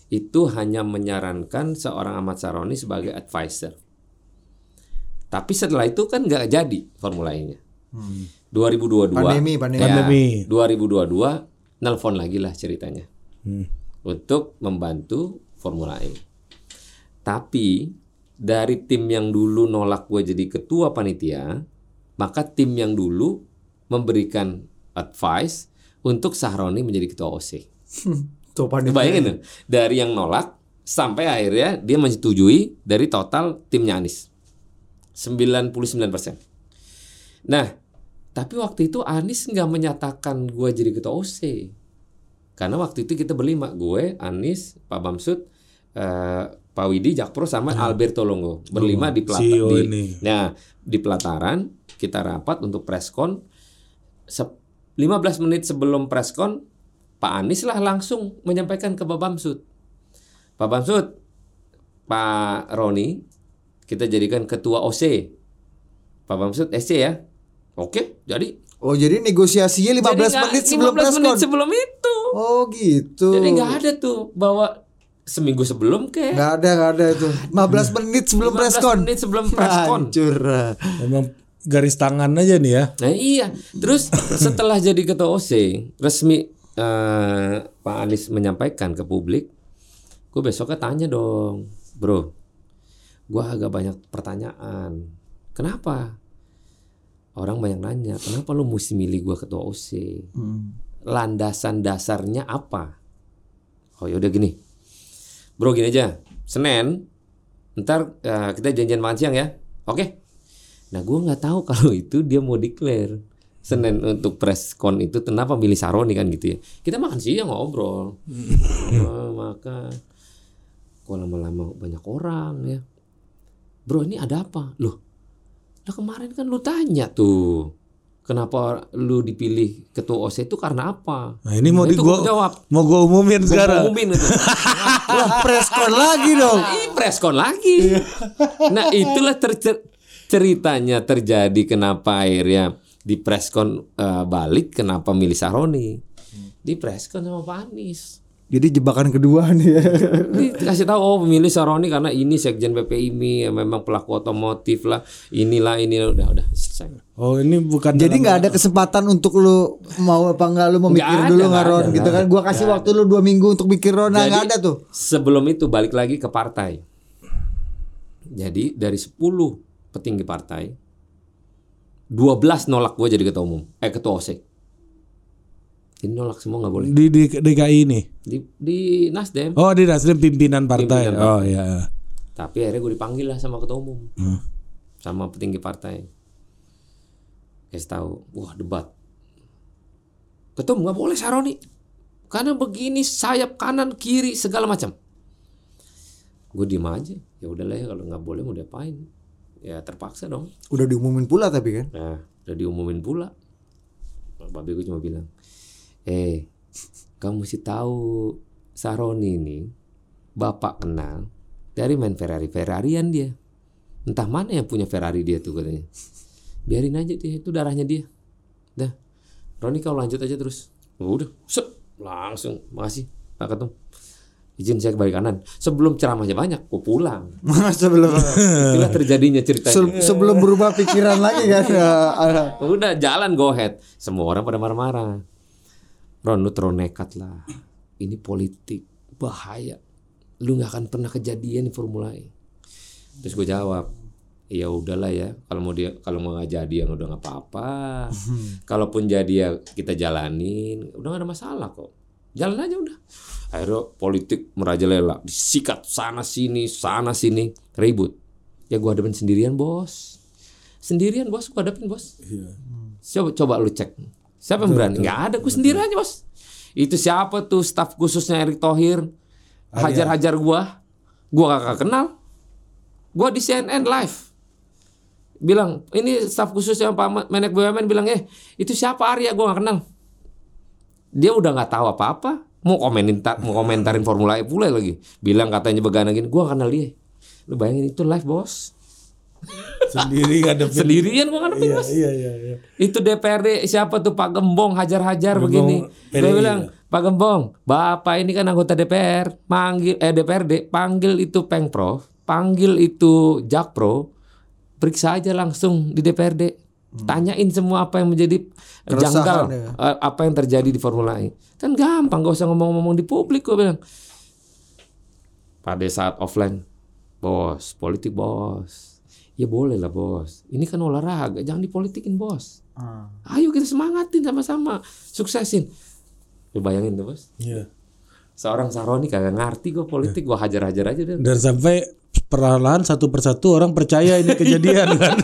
itu hanya menyarankan seorang Ahmad Saroni sebagai advisor. Tapi setelah itu kan nggak jadi Formula E-nya. 2022 Pandemi, pandemi. Ya, Pandemi. 2022 nelpon lagi lah ceritanya Hmm. untuk membantu Formula E. Tapi dari tim yang dulu nolak gue jadi ketua panitia, maka tim yang dulu memberikan advice untuk Sahroni menjadi ketua OC. Tuh. Bayangin tuh, dari yang nolak sampai akhirnya dia menyetujui dari total timnya Anies. 99%. Nah, tapi waktu itu Anies nggak menyatakan gue jadi ketua OC. Karena waktu itu kita berlima, gue, Anies, Pak Bamsud, eh, Pak Widi, Jakpro sama Alberto Longo. Berlima di pelataran. Ini. nah, di pelataran kita rapat untuk preskon. Se- 15 menit sebelum preskon, Pak Anies lah langsung menyampaikan ke Pak Bamsud. Pak Bamsud, Pak Roni, kita jadikan ketua OC. Pak Bamsud SC ya. Oke, jadi Oh jadi negosiasinya 15 Jadi nggak- menit sebelum 15 menit preskon. sebelum itu. Oh gitu. Jadi nggak ada tuh bahwa seminggu sebelum ke Nggak ada nggak ada itu. 15 menit sebelum 15 preskon. menit sebelum preskon. Hancur. Memang garis tangan aja nih ya. Nah iya, terus setelah jadi ketua OC resmi eh, Pak Anies menyampaikan ke publik, gue besoknya tanya dong, bro, gue agak banyak pertanyaan, kenapa? Orang banyak nanya, kenapa lu mesti milih gue ketua OC? Landasan dasarnya apa? Oh yaudah gini, bro gini aja, Senin, ntar eh, kita janjian makan siang ya, oke? Nah gue nggak tahu kalau itu dia mau declare Senin untuk press con itu kenapa milih Saroni kan gitu ya Kita makan siang ngobrol oh, Maka Kok lama-lama banyak orang ya Bro ini ada apa? Loh Lah kemarin kan lu tanya tuh Kenapa lu dipilih ketua OC itu karena apa? Nah, ini mau Nah, di itu gua gua jawab mau gua umumin Gua sekarang. umumin gitu. Wah preskon lagi dong. Ih, preskon lagi. nah, itulah ter- ceritanya terjadi kenapa akhirnya di preskon eh, balik kenapa milih Saroni. Di preskon sama Pak Anies. Jadi jebakan kedua nih ya. Dikasih tahu oh memilih Saroni karena ini sekjen PPIMI ya, memang pelaku otomotif lah, inilah ini udah udah selesai. Oh, ini bukan Jadi nggak ada kesempatan untuk lu mau apa nggak lu memikir Nggak ada, dulu nggak ngaron ada, gitu kan. Gua kasih waktu lu dua minggu untuk mikir Ron. Nah, Jadi- nggak ada tuh. Sebelum itu balik lagi ke partai. Jadi dari 10 petinggi partai 12 nolak gue jadi ketua umum, eh ketua OSEK. Ini nolak semua nggak boleh. di, di DKI ini. Di, di Nasdem. Oh, di Nasdem pimpinan partai. Pimpinan Oh, iya. Tapi akhirnya gue dipanggil lah sama ketua umum, Hmm. sama petinggi partai. Kasih tahu, wah debat. Ketua umum nggak boleh Saroni, karena begini sayap kanan kiri segala macam. Gue diem aja, ya udahlah ya kalau nggak boleh mau diapain? Ya terpaksa dong. Udah diumumin pula tapi kan. Nah, udah diumumin pula. Babe gue cuma bilang, eh, kamu mesti tahu Saroni ini bapak kenal dari main Ferrari Ferrarian dia. Entah mana yang punya Ferrari dia tuh katanya. Biarin aja dia, itu darahnya dia. Dah, Roni kau lanjut aja terus. Udah, set, langsung, makasih Pak Ketum. Izin saya ke balik kanan. Sebelum ceramahnya banyak, gue pulang. sebelum Itulah terjadinya ceritanya. se- sebelum berubah pikiran lagi kan. Ya. Udah jalan go ahead. Semua orang pada marah-marah. Ron lu terlalu nekat lah. Ini politik bahaya. Lu nggak akan pernah kejadian di Formula E. Terus gue jawab, ya udahlah ya. Kalau mau dia kalau mau nggak jadi yang udah nggak apa-apa. Kalaupun jadi ya kita jalanin. Udah gak ada masalah kok. Jalan aja udah. Akhirnya politik merajalela, disikat sana sini, sana sini, ribut. Ya gua hadapin sendirian bos. Sendirian bos, gua hadapin bos. Coba coba lu cek. Siapa yang berani? Nggak ada, gue sendiri aja bos. Itu siapa tuh staf khususnya Erick Thohir? Hajar-hajar gua. Gua kakak kenal. Gua di CNN live. Bilang, ini staf khususnya Pak Menek BUMN bilang, eh itu siapa Arya? Gua nggak kenal. Dia udah nggak tahu apa-apa. Mau komenin mau komentarin Formula E pula lagi. Bilang katanya begana gini, gua kenal dia. Lu bayangin itu live bos. Sendiri ngadepin. Sendirian gua ngadepin Iya, bos. iya, iya, iya. Itu DPRD siapa tuh Pak Gembong hajar-hajar begini. Dia PDI, bilang, Pak Gembong, Bapak ini kan anggota DPR, panggil eh DPRD, panggil itu Pengprov, panggil itu Jakpro, periksa aja langsung di DPRD. Tanyain semua apa yang menjadi Keresahan janggal, ya. eh, apa yang terjadi di Formula E. Kan gampang, gak usah ngomong-ngomong di publik gue bilang. Pada saat offline, bos, politik bos. Ya boleh lah bos. Ini kan olahraga, jangan dipolitikin bos. Ah. Ayo kita semangatin sama-sama, suksesin. Lu bayangin tuh bos, Iya. seorang Saroni kagak ngerti gue politik, gue hajar-hajar aja deh. Dan sampai perlahan satu persatu orang percaya ini kejadian kan.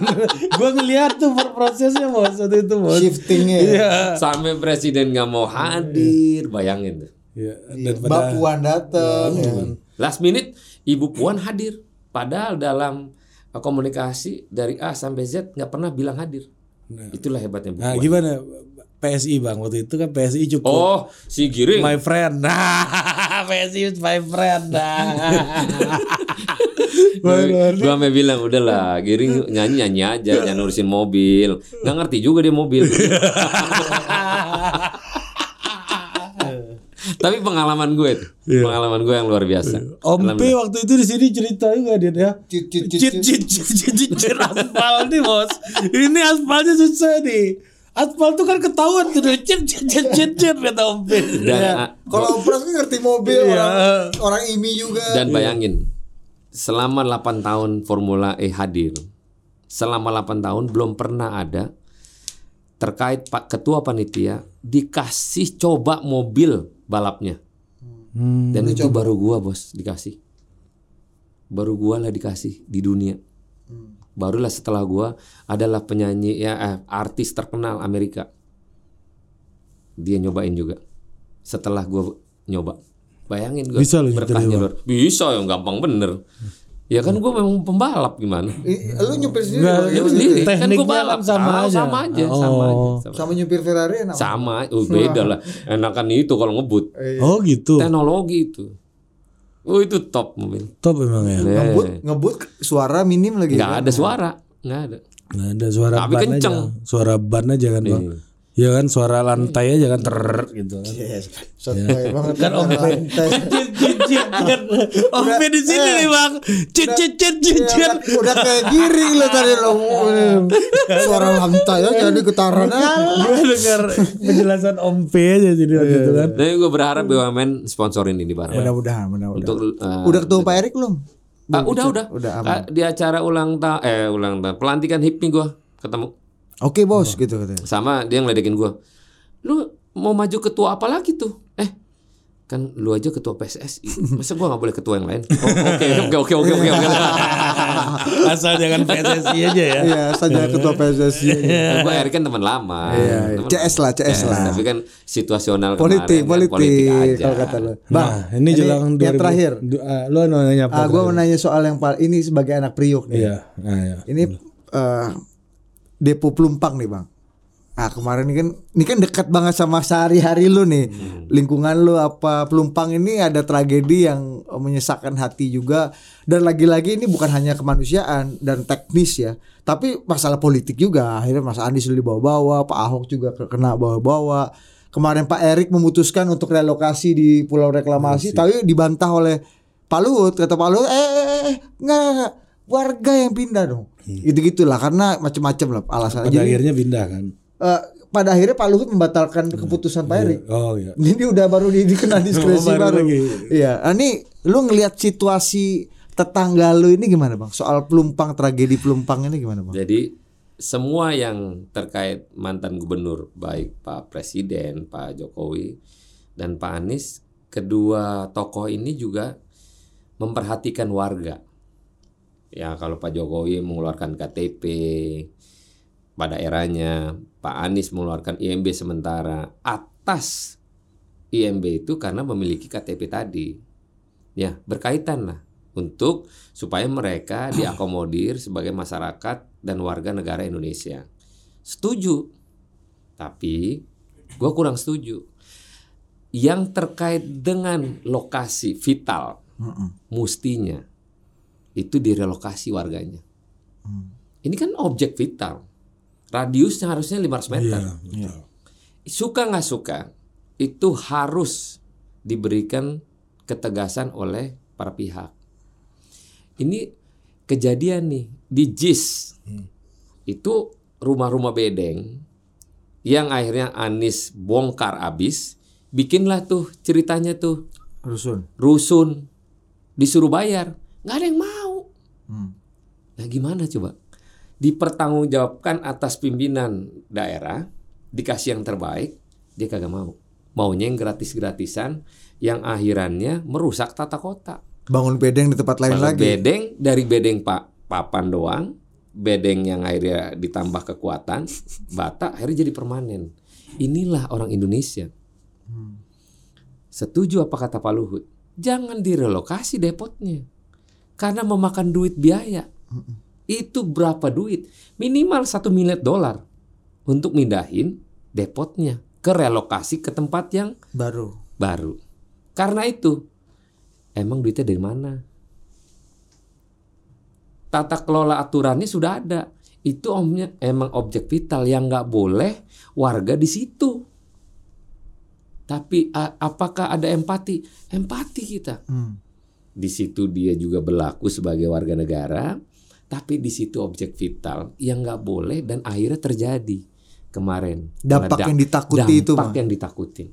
gua ngeliat tuh prosesnya bos waktu itu bos. Shiftingnya. ya. Iya. Sampai presiden nggak mau hadir, bayangin tuh. Iya. Iya, Dan Mbak Puan datang. ya kan. Last minute Ibu Puan hadir, padahal dalam uh, komunikasi dari A sampai Z nggak pernah bilang hadir. Itulah hebatnya Bu Nah, Puan. gimana PSI Bang waktu itu kan PSI cukup Oh, si Giring. my friend. Nah, PSI is my friend. Nah. Gue sampe bilang udahlah Giring nyanyi nyanyi aja jangan ngurusin mobil nggak ngerti juga dia mobil tapi pengalaman gue tuh pengalaman gue yang luar biasa Om P waktu itu di sini cerita juga dia ya. Cit, cit, cit, Cit cit cit cit aspal nih bos. Ini aspalnya susah nih. Aspal tuh kan ketahuan tuh cit cit cit cit cit kata Om P. dan, Ya. ah, Kalau Pras kan ngerti mobil Iya. orang orang IMI juga. dan bayangin selama 8 tahun Formula E hadir selama 8 tahun belum pernah ada terkait Pak Ketua Panitia dikasih coba mobil balapnya Hmm. Dan itu baru gua bos dikasih. Baru gua lah dikasih di dunia. Barulah setelah gua adalah penyanyi ya eh, artis terkenal Amerika. Dia nyobain juga. Setelah gua nyoba. Bayangin gua Bisa nyetir, luar. Bisa yang gampang bener. Ya kan gua memang pembalap gimana? Ih, lu nyupir sendiri Enggak, Bang? Ya Lu sendiri kan gua balap kan sama Ah, aja. sama aja, Oh. sama aja. Sama, sama nyupir Ferrari enak. sama. Oh, beda lah. Enakan itu kalau ngebut. Oh gitu. Teknologi itu. Oh itu top mobil. Top emang ya. Ngebut, ngebut suara minim lagi. Nggak ada suara, nggak ada. Nggak ada suara Tapi ban kenceng. aja. Suara ban aja kan bang. Ya kan suara lantai aja kan ter gitu kan. Yes. Sotoy banget Kan Om P. lantai. Cit cit cit kan. Om P di sini nih bang. Cit cit cit cit Iya, cit. kan? Udah kayak giring lo tadi lo. Suara lantai aja jadi getaran. Gue dengar penjelasan Om P aja jadi waktu itu kan. Tapi gue berharap BUMN sponsorin ini barang. Mudah-mudahan, mudah-mudahan. Untuk eh, Udah ketemu Pak Erik belum? ah, udah udah. Udah Ah, di acara ulang tahun eh ulang tahun pelantikan HIPMI gue ketemu Oke bos gitu katanya. sama dia ngeledekin gue. Lu mau maju ketua apa lagi tuh? Eh kan lu aja ketua PSSI masa gua nggak boleh ketua yang lain Oh, oke oke oke oke oke oke Asal jangan PSSI aja ya. Iya, saja ketua PSSI. gue Erik kan teman lama Iya, Teman CS lah, CS lah. tapi kan situasional Politik, kemarin kan, politik, aja kalau kata lo. Bang, Nah, ini jelang yang 2000 terakhir. Du- ah, lu mau nanya apa? Ah, gue mau nanya soal yang paling ini sebagai anak Priok nih. Iya, nah, ya. Ini eh, Depo Pelumpang nih bang. Ah kemarin ini kan ini kan dekat banget sama sehari-hari lu nih. Lingkungan lu apa Pelumpang ini ada tragedi yang eh, menyesakkan hati juga dan lagi-lagi ini bukan hanya kemanusiaan dan teknis ya, tapi masalah politik juga. Akhirnya Mas Anies dibawa-bawa, Pak Ahok juga kena bawa-bawa. Kemarin Pak Erik memutuskan untuk relokasi di Pulau Reklamasi, tapi dibantah oleh Pak Luhut. Kata Pak Luhut, eh, eh, eh enggak, enggak, enggak. Warga yang pindah dong. Gitu gitulah karena macam-macam lah alasannya. Pada Jadi akhirnya pindah kan. eh, pada akhirnya Pak Luhut membatalkan keputusan Pak Erik. Oh iya. Ini udah baru di, dikena diskresi Oh, baru baru. Iya, nah, ini lu ngelihat situasi tetangga lu ini gimana bang? Soal pelumpang tragedi pelumpang ini gimana bang? Jadi semua yang terkait mantan gubernur baik Pak Presiden, Pak Jokowi dan Pak Anies, kedua tokoh ini juga memperhatikan warga. Ya kalau Pak Jokowi mengeluarkan KTP pada eranya, Pak Anies mengeluarkan IMB sementara atas IMB itu karena memiliki KTP tadi. Ya, berkaitan lah untuk supaya mereka diakomodir sebagai masyarakat dan warga negara Indonesia. Setuju. Tapi gue kurang setuju. yang terkait dengan lokasi vital mustinya itu direlokasi warganya. Ini kan objek vital. Radiusnya harusnya 500 meter. Iya, betul. Suka nggak suka itu harus diberikan ketegasan oleh para pihak. Ini kejadian nih di JIS. Itu rumah-rumah bedeng yang akhirnya Anis bongkar abis, bikinlah tuh ceritanya tuh Rusun. rusun disuruh bayar nggak ada yang mau Hmm. nah gimana coba? Dipertanggungjawabkan atas pimpinan daerah dikasih yang terbaik dia kagak mau. Maunya yang gratis-gratisan yang akhirannya merusak tata kota. Bangun bedeng di tempat lain Kalau lagi. bedeng dari bedeng pak papan doang bedeng yang akhirnya ditambah kekuatan bata akhirnya jadi permanen. Inilah orang Indonesia. Setuju apa kata Pak Luhut? Jangan direlokasi depotnya karena memakan duit biaya. Itu berapa duit? Minimal satu miliar dolar untuk mindahin depotnya ke relokasi ke tempat yang Baru. baru. Karena itu emang duitnya dari mana? Tata kelola aturannya sudah ada. Itu omnya emang objek vital yang nggak boleh warga di situ. Tapi apakah ada empati? Empati kita. Hmm. Di situ dia juga berlaku sebagai warga negara tapi di situ objek vital yang nggak boleh dan akhirnya terjadi kemarin Dampak Meledak. yang ditakuti itu, dampak yang ditakutin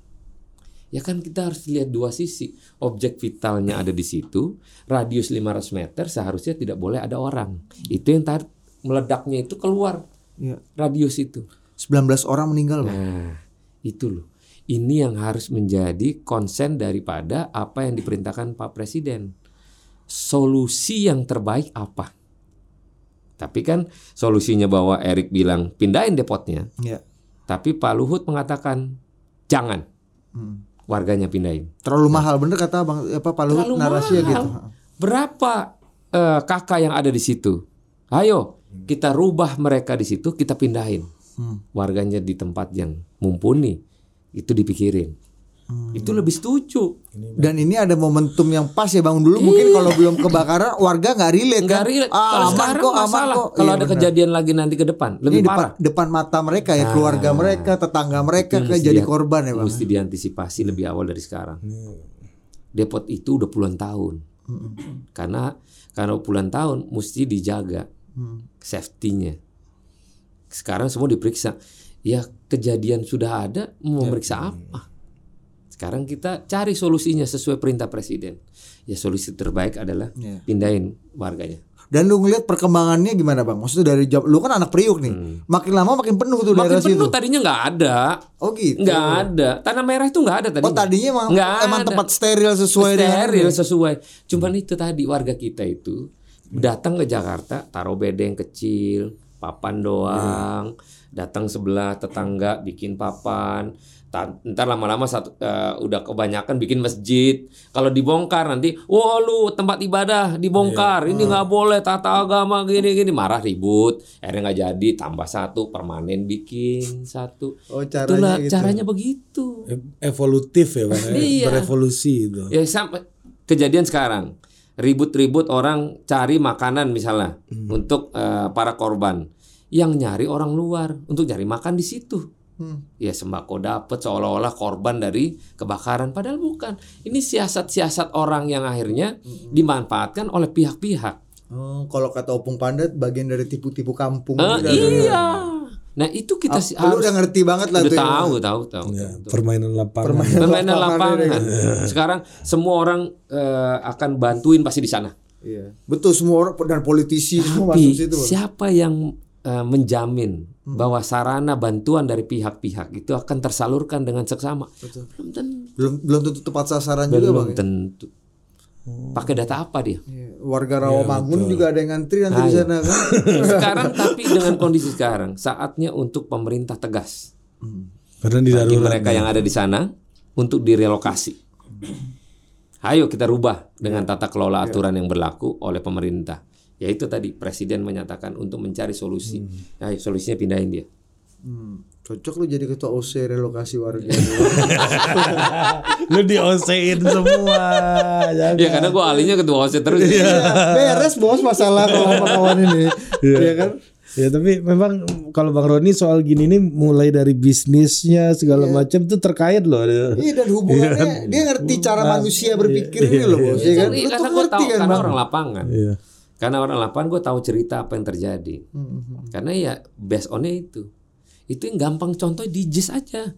ya kan kita harus lihat dua sisi objek vitalnya ada di situ radius 500 meter seharusnya tidak boleh ada orang itu yang tar meledaknya itu keluar Iya. radius itu 19 orang meninggal, Bang. Nah, itu loh. Ini yang harus menjadi konsen daripada apa yang diperintahkan Pak Presiden. Solusi yang terbaik apa? Tapi kan solusinya bahwa Erik bilang pindahin depotnya, Iya. tapi Pak Luhut mengatakan jangan Hmm. warganya pindahin. Terlalu mahal bener kata Bang apa Pak Luhut Terlalu narasinya mahal. gitu. Berapa eh, kakak yang ada di situ? Ayo kita rubah mereka di situ, kita pindahin Hmm. warganya di tempat yang mumpuni. Itu dipikirin. Hmm. Itu lebih setuju. Dan ini ada momentum yang pas ya Bang dulu mungkin kalau belum kebakaran warga nggak relate Enggak kan. relate. Ah, Kalau aman kok, aman masalah. kok. Kalau Iya, ada bener. kejadian lagi nanti ke depan, ini lebih depan, parah. depan mata mereka ya keluarga mereka, tetangga mereka mesti jadi dia- korban ya Bang. Mesti diantisipasi lebih awal dari sekarang. Depot itu udah puluhan tahun. Karena karena puluhan tahun mesti dijaga Hmm. safety-nya. Sekarang semua diperiksa. Ya kejadian sudah ada, mau memeriksa apa? Sekarang kita cari solusinya sesuai perintah presiden. Ya solusi terbaik adalah Iya. pindahin warganya. Dan lu ngeliat perkembangannya gimana Bang? Maksudnya dari jam lu kan anak Priuk nih. Makin lama makin penuh tuh Hmm. Makin daerah situ. penuh tadinya nggak ada. Oh gitu. Nggak ada. Tanah merah itu nggak ada tadi. Oh tadinya emang, Nggak emang ada. tempat steril sesuai steril dengan sesuai. Cuman itu tadi warga kita itu datang ke Jakarta, taruh bedeng kecil, papan doang, datang sebelah tetangga bikin papan. Ta- Ntar lama-lama satu eh, udah kebanyakan bikin masjid. Kalau dibongkar nanti, wah lu tempat ibadah dibongkar, ini nggak boleh tata agama gini-gini, marah ribut. Akhirnya nggak jadi, tambah satu permanen bikin satu. Oh Itulah caranya gitu. caranya begitu. Evolutif ya bang, Iya. berevolusi itu. Ya sampai kejadian sekarang ribut-ribut orang cari makanan misalnya untuk eh, para korban yang nyari orang luar untuk nyari makan di situ. Hmm. Ya sembako dapat seolah-olah korban dari kebakaran padahal bukan. Ini siasat-siasat orang yang akhirnya dimanfaatkan oleh pihak-pihak. Oh, kalau kata Opung Pandat bagian dari tipu-tipu kampung. Eh, juga. iya. Nah, itu kita Ah, sih lu harus udah ngerti banget lah udah tuh. ya. tahu, tahu, tahu. Ya, tahu. permainan lapangan. Permainan Permainan lapangan lapangan. Sekarang semua orang eh, akan bantuin pasti di sana. Iya. Betul semua orang dan politisi semua masuk Tapi situ. Siapa yang eh, menjamin bahwa sarana bantuan dari pihak-pihak itu akan tersalurkan dengan seksama? Belum tentu. Belum belum tentu tepat sasaran juga Belum Bang. ya? tentu. Pakai data apa dia? Iya. Warga Rawamangun juga ada yang ngantri nanti di Ayo. sana kan. sekarang tapi dengan kondisi sekarang saatnya untuk pemerintah tegas Karena di bagi darurat. mereka yang ada di sana untuk direlokasi. Ayo kita rubah dengan tata kelola aturan yang berlaku oleh pemerintah. Yaitu tadi presiden menyatakan untuk mencari solusi. Ayo solusinya pindahin dia. Hmm, cocok lu jadi ketua OC relokasi warga. Lu di OC-in semua. Jangan. Ya karena gue ahlinya ketua OSIS terus. Iya, beres bos masalah kalau sama kawan ini. Iya kan? Ya tapi memang kalau Bang Roni soal gini nih mulai dari bisnisnya segala macam tuh terkait loh. Iya dan hubungannya dia ngerti cara manusia berpikir ini loh bos. Iya kan? Iya, Lu karena tuh gue ngerti tahu kan karena bang. orang lapangan. Iya. Karena orang lapangan gue tahu cerita apa yang terjadi. Hmm, Karena ya based on itu. Itu yang gampang contoh di JIS aja.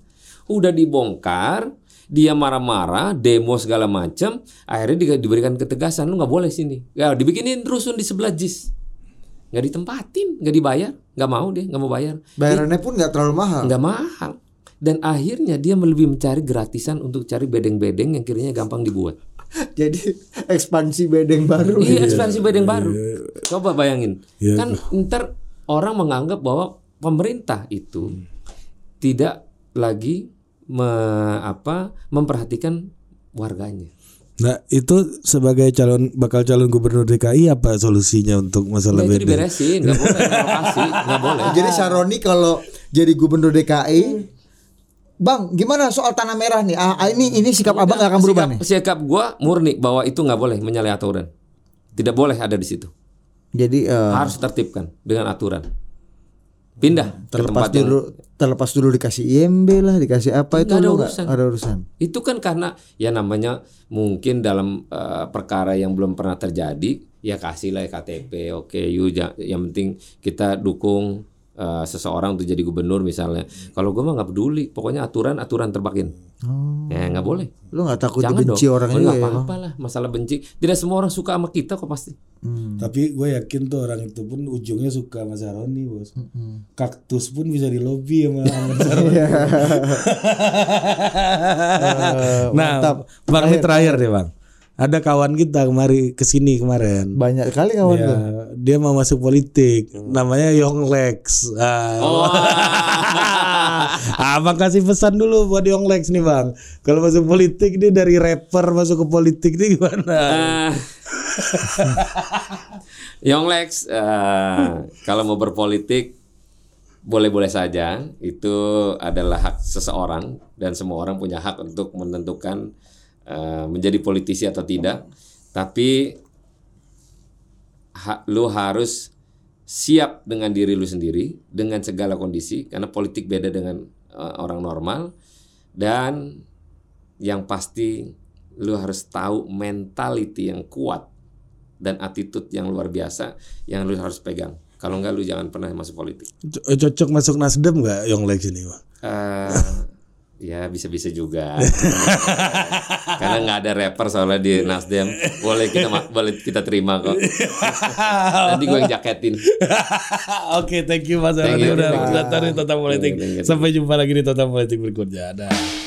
Udah dibongkar, dia marah-marah, demo segala macam, akhirnya di- diberikan ketegasan lu nggak boleh sini. Ya dibikinin rusun di sebelah JIS. nggak ditempatin, nggak dibayar, nggak mau dia, nggak mau bayar, Bayarannya pun nggak terlalu mahal. nggak mahal. Dan akhirnya dia lebih mencari gratisan untuk cari bedeng-bedeng yang kiranya gampang dibuat. Jadi ekspansi bedeng baru. Iya ekspansi bedeng baru. Coba bayangin. Iya. Kan ntar orang menganggap bahwa pemerintah itu tidak lagi me- apa memperhatikan warganya. Nah itu sebagai calon bakal calon gubernur DKI apa solusinya untuk masalah Nah, itu bedeng? diberesin, nggak boleh relokasi, nggak boleh. Jadi Saroni kalau jadi gubernur DKI, Bang, gimana soal tanah merah nih? Ah, ah, ini ini sikap abang nggak akan berubah nih. sikap, sikap gua murni bahwa itu nggak boleh menyalahi aturan. Tidak boleh ada di situ. Jadi eh, Harus tertibkan dengan aturan. Pindah ke terlepas yang dulu terlepas dulu dikasih IMB lah, dikasih apa itu ada urusan. ada urusan. Itu kan karena ya namanya mungkin dalam eh, perkara yang belum pernah terjadi ya kasihlah KTP oke yuk ja- yang penting kita dukung eh, seseorang untuk jadi gubernur misalnya. Kalau gue mah nggak peduli pokoknya aturan aturan terbakin. Oh, ya nggak boleh. Lu nggak takut jangan dibenci dong. orang Oh, juga nggak ya, apa-apa lah masalah benci. Tidak semua orang suka sama kita kok pasti. Hmm. Tapi gue yakin tuh orang itu pun ujungnya suka sama Saroni bos. Kaktus pun bisa di lobby sama sama Saroni. nah, mantap. bang ini terakhir deh bang. Ada kawan kita kemari ke sini kemarin. Banyak kali kawan Ya, tuh. dia mau masuk politik, namanya Yong Lex. Ah, oh Abang kasih pesan dulu buat Yong Lex nih bang. Kalau masuk politik dia dari rapper masuk ke politik nih gimana? Eh, Young Lex eh, kalau mau berpolitik boleh-boleh saja itu adalah hak seseorang dan semua orang punya hak untuk menentukan eh, menjadi politisi atau tidak tapi ha- lu harus siap dengan diri lu sendiri dengan segala kondisi karena politik beda dengan eh, orang normal dan yang pasti lu harus tahu mentality yang kuat dan attitude yang luar biasa yang lu harus pegang. Kalau enggak lu jangan pernah masuk politik. Co- Cocok masuk Nasdem nggak Yong Lex ini bang? Ya bisa-bisa juga. Karena nggak ada rapper soalnya di Nasdem. Boleh kita boleh kita terima kok. Nanti gue yang jaketin. Oke, thank you Mas you, udah datang di Total Politik. Sampai jumpa lagi di Total Politik berikutnya. Dah.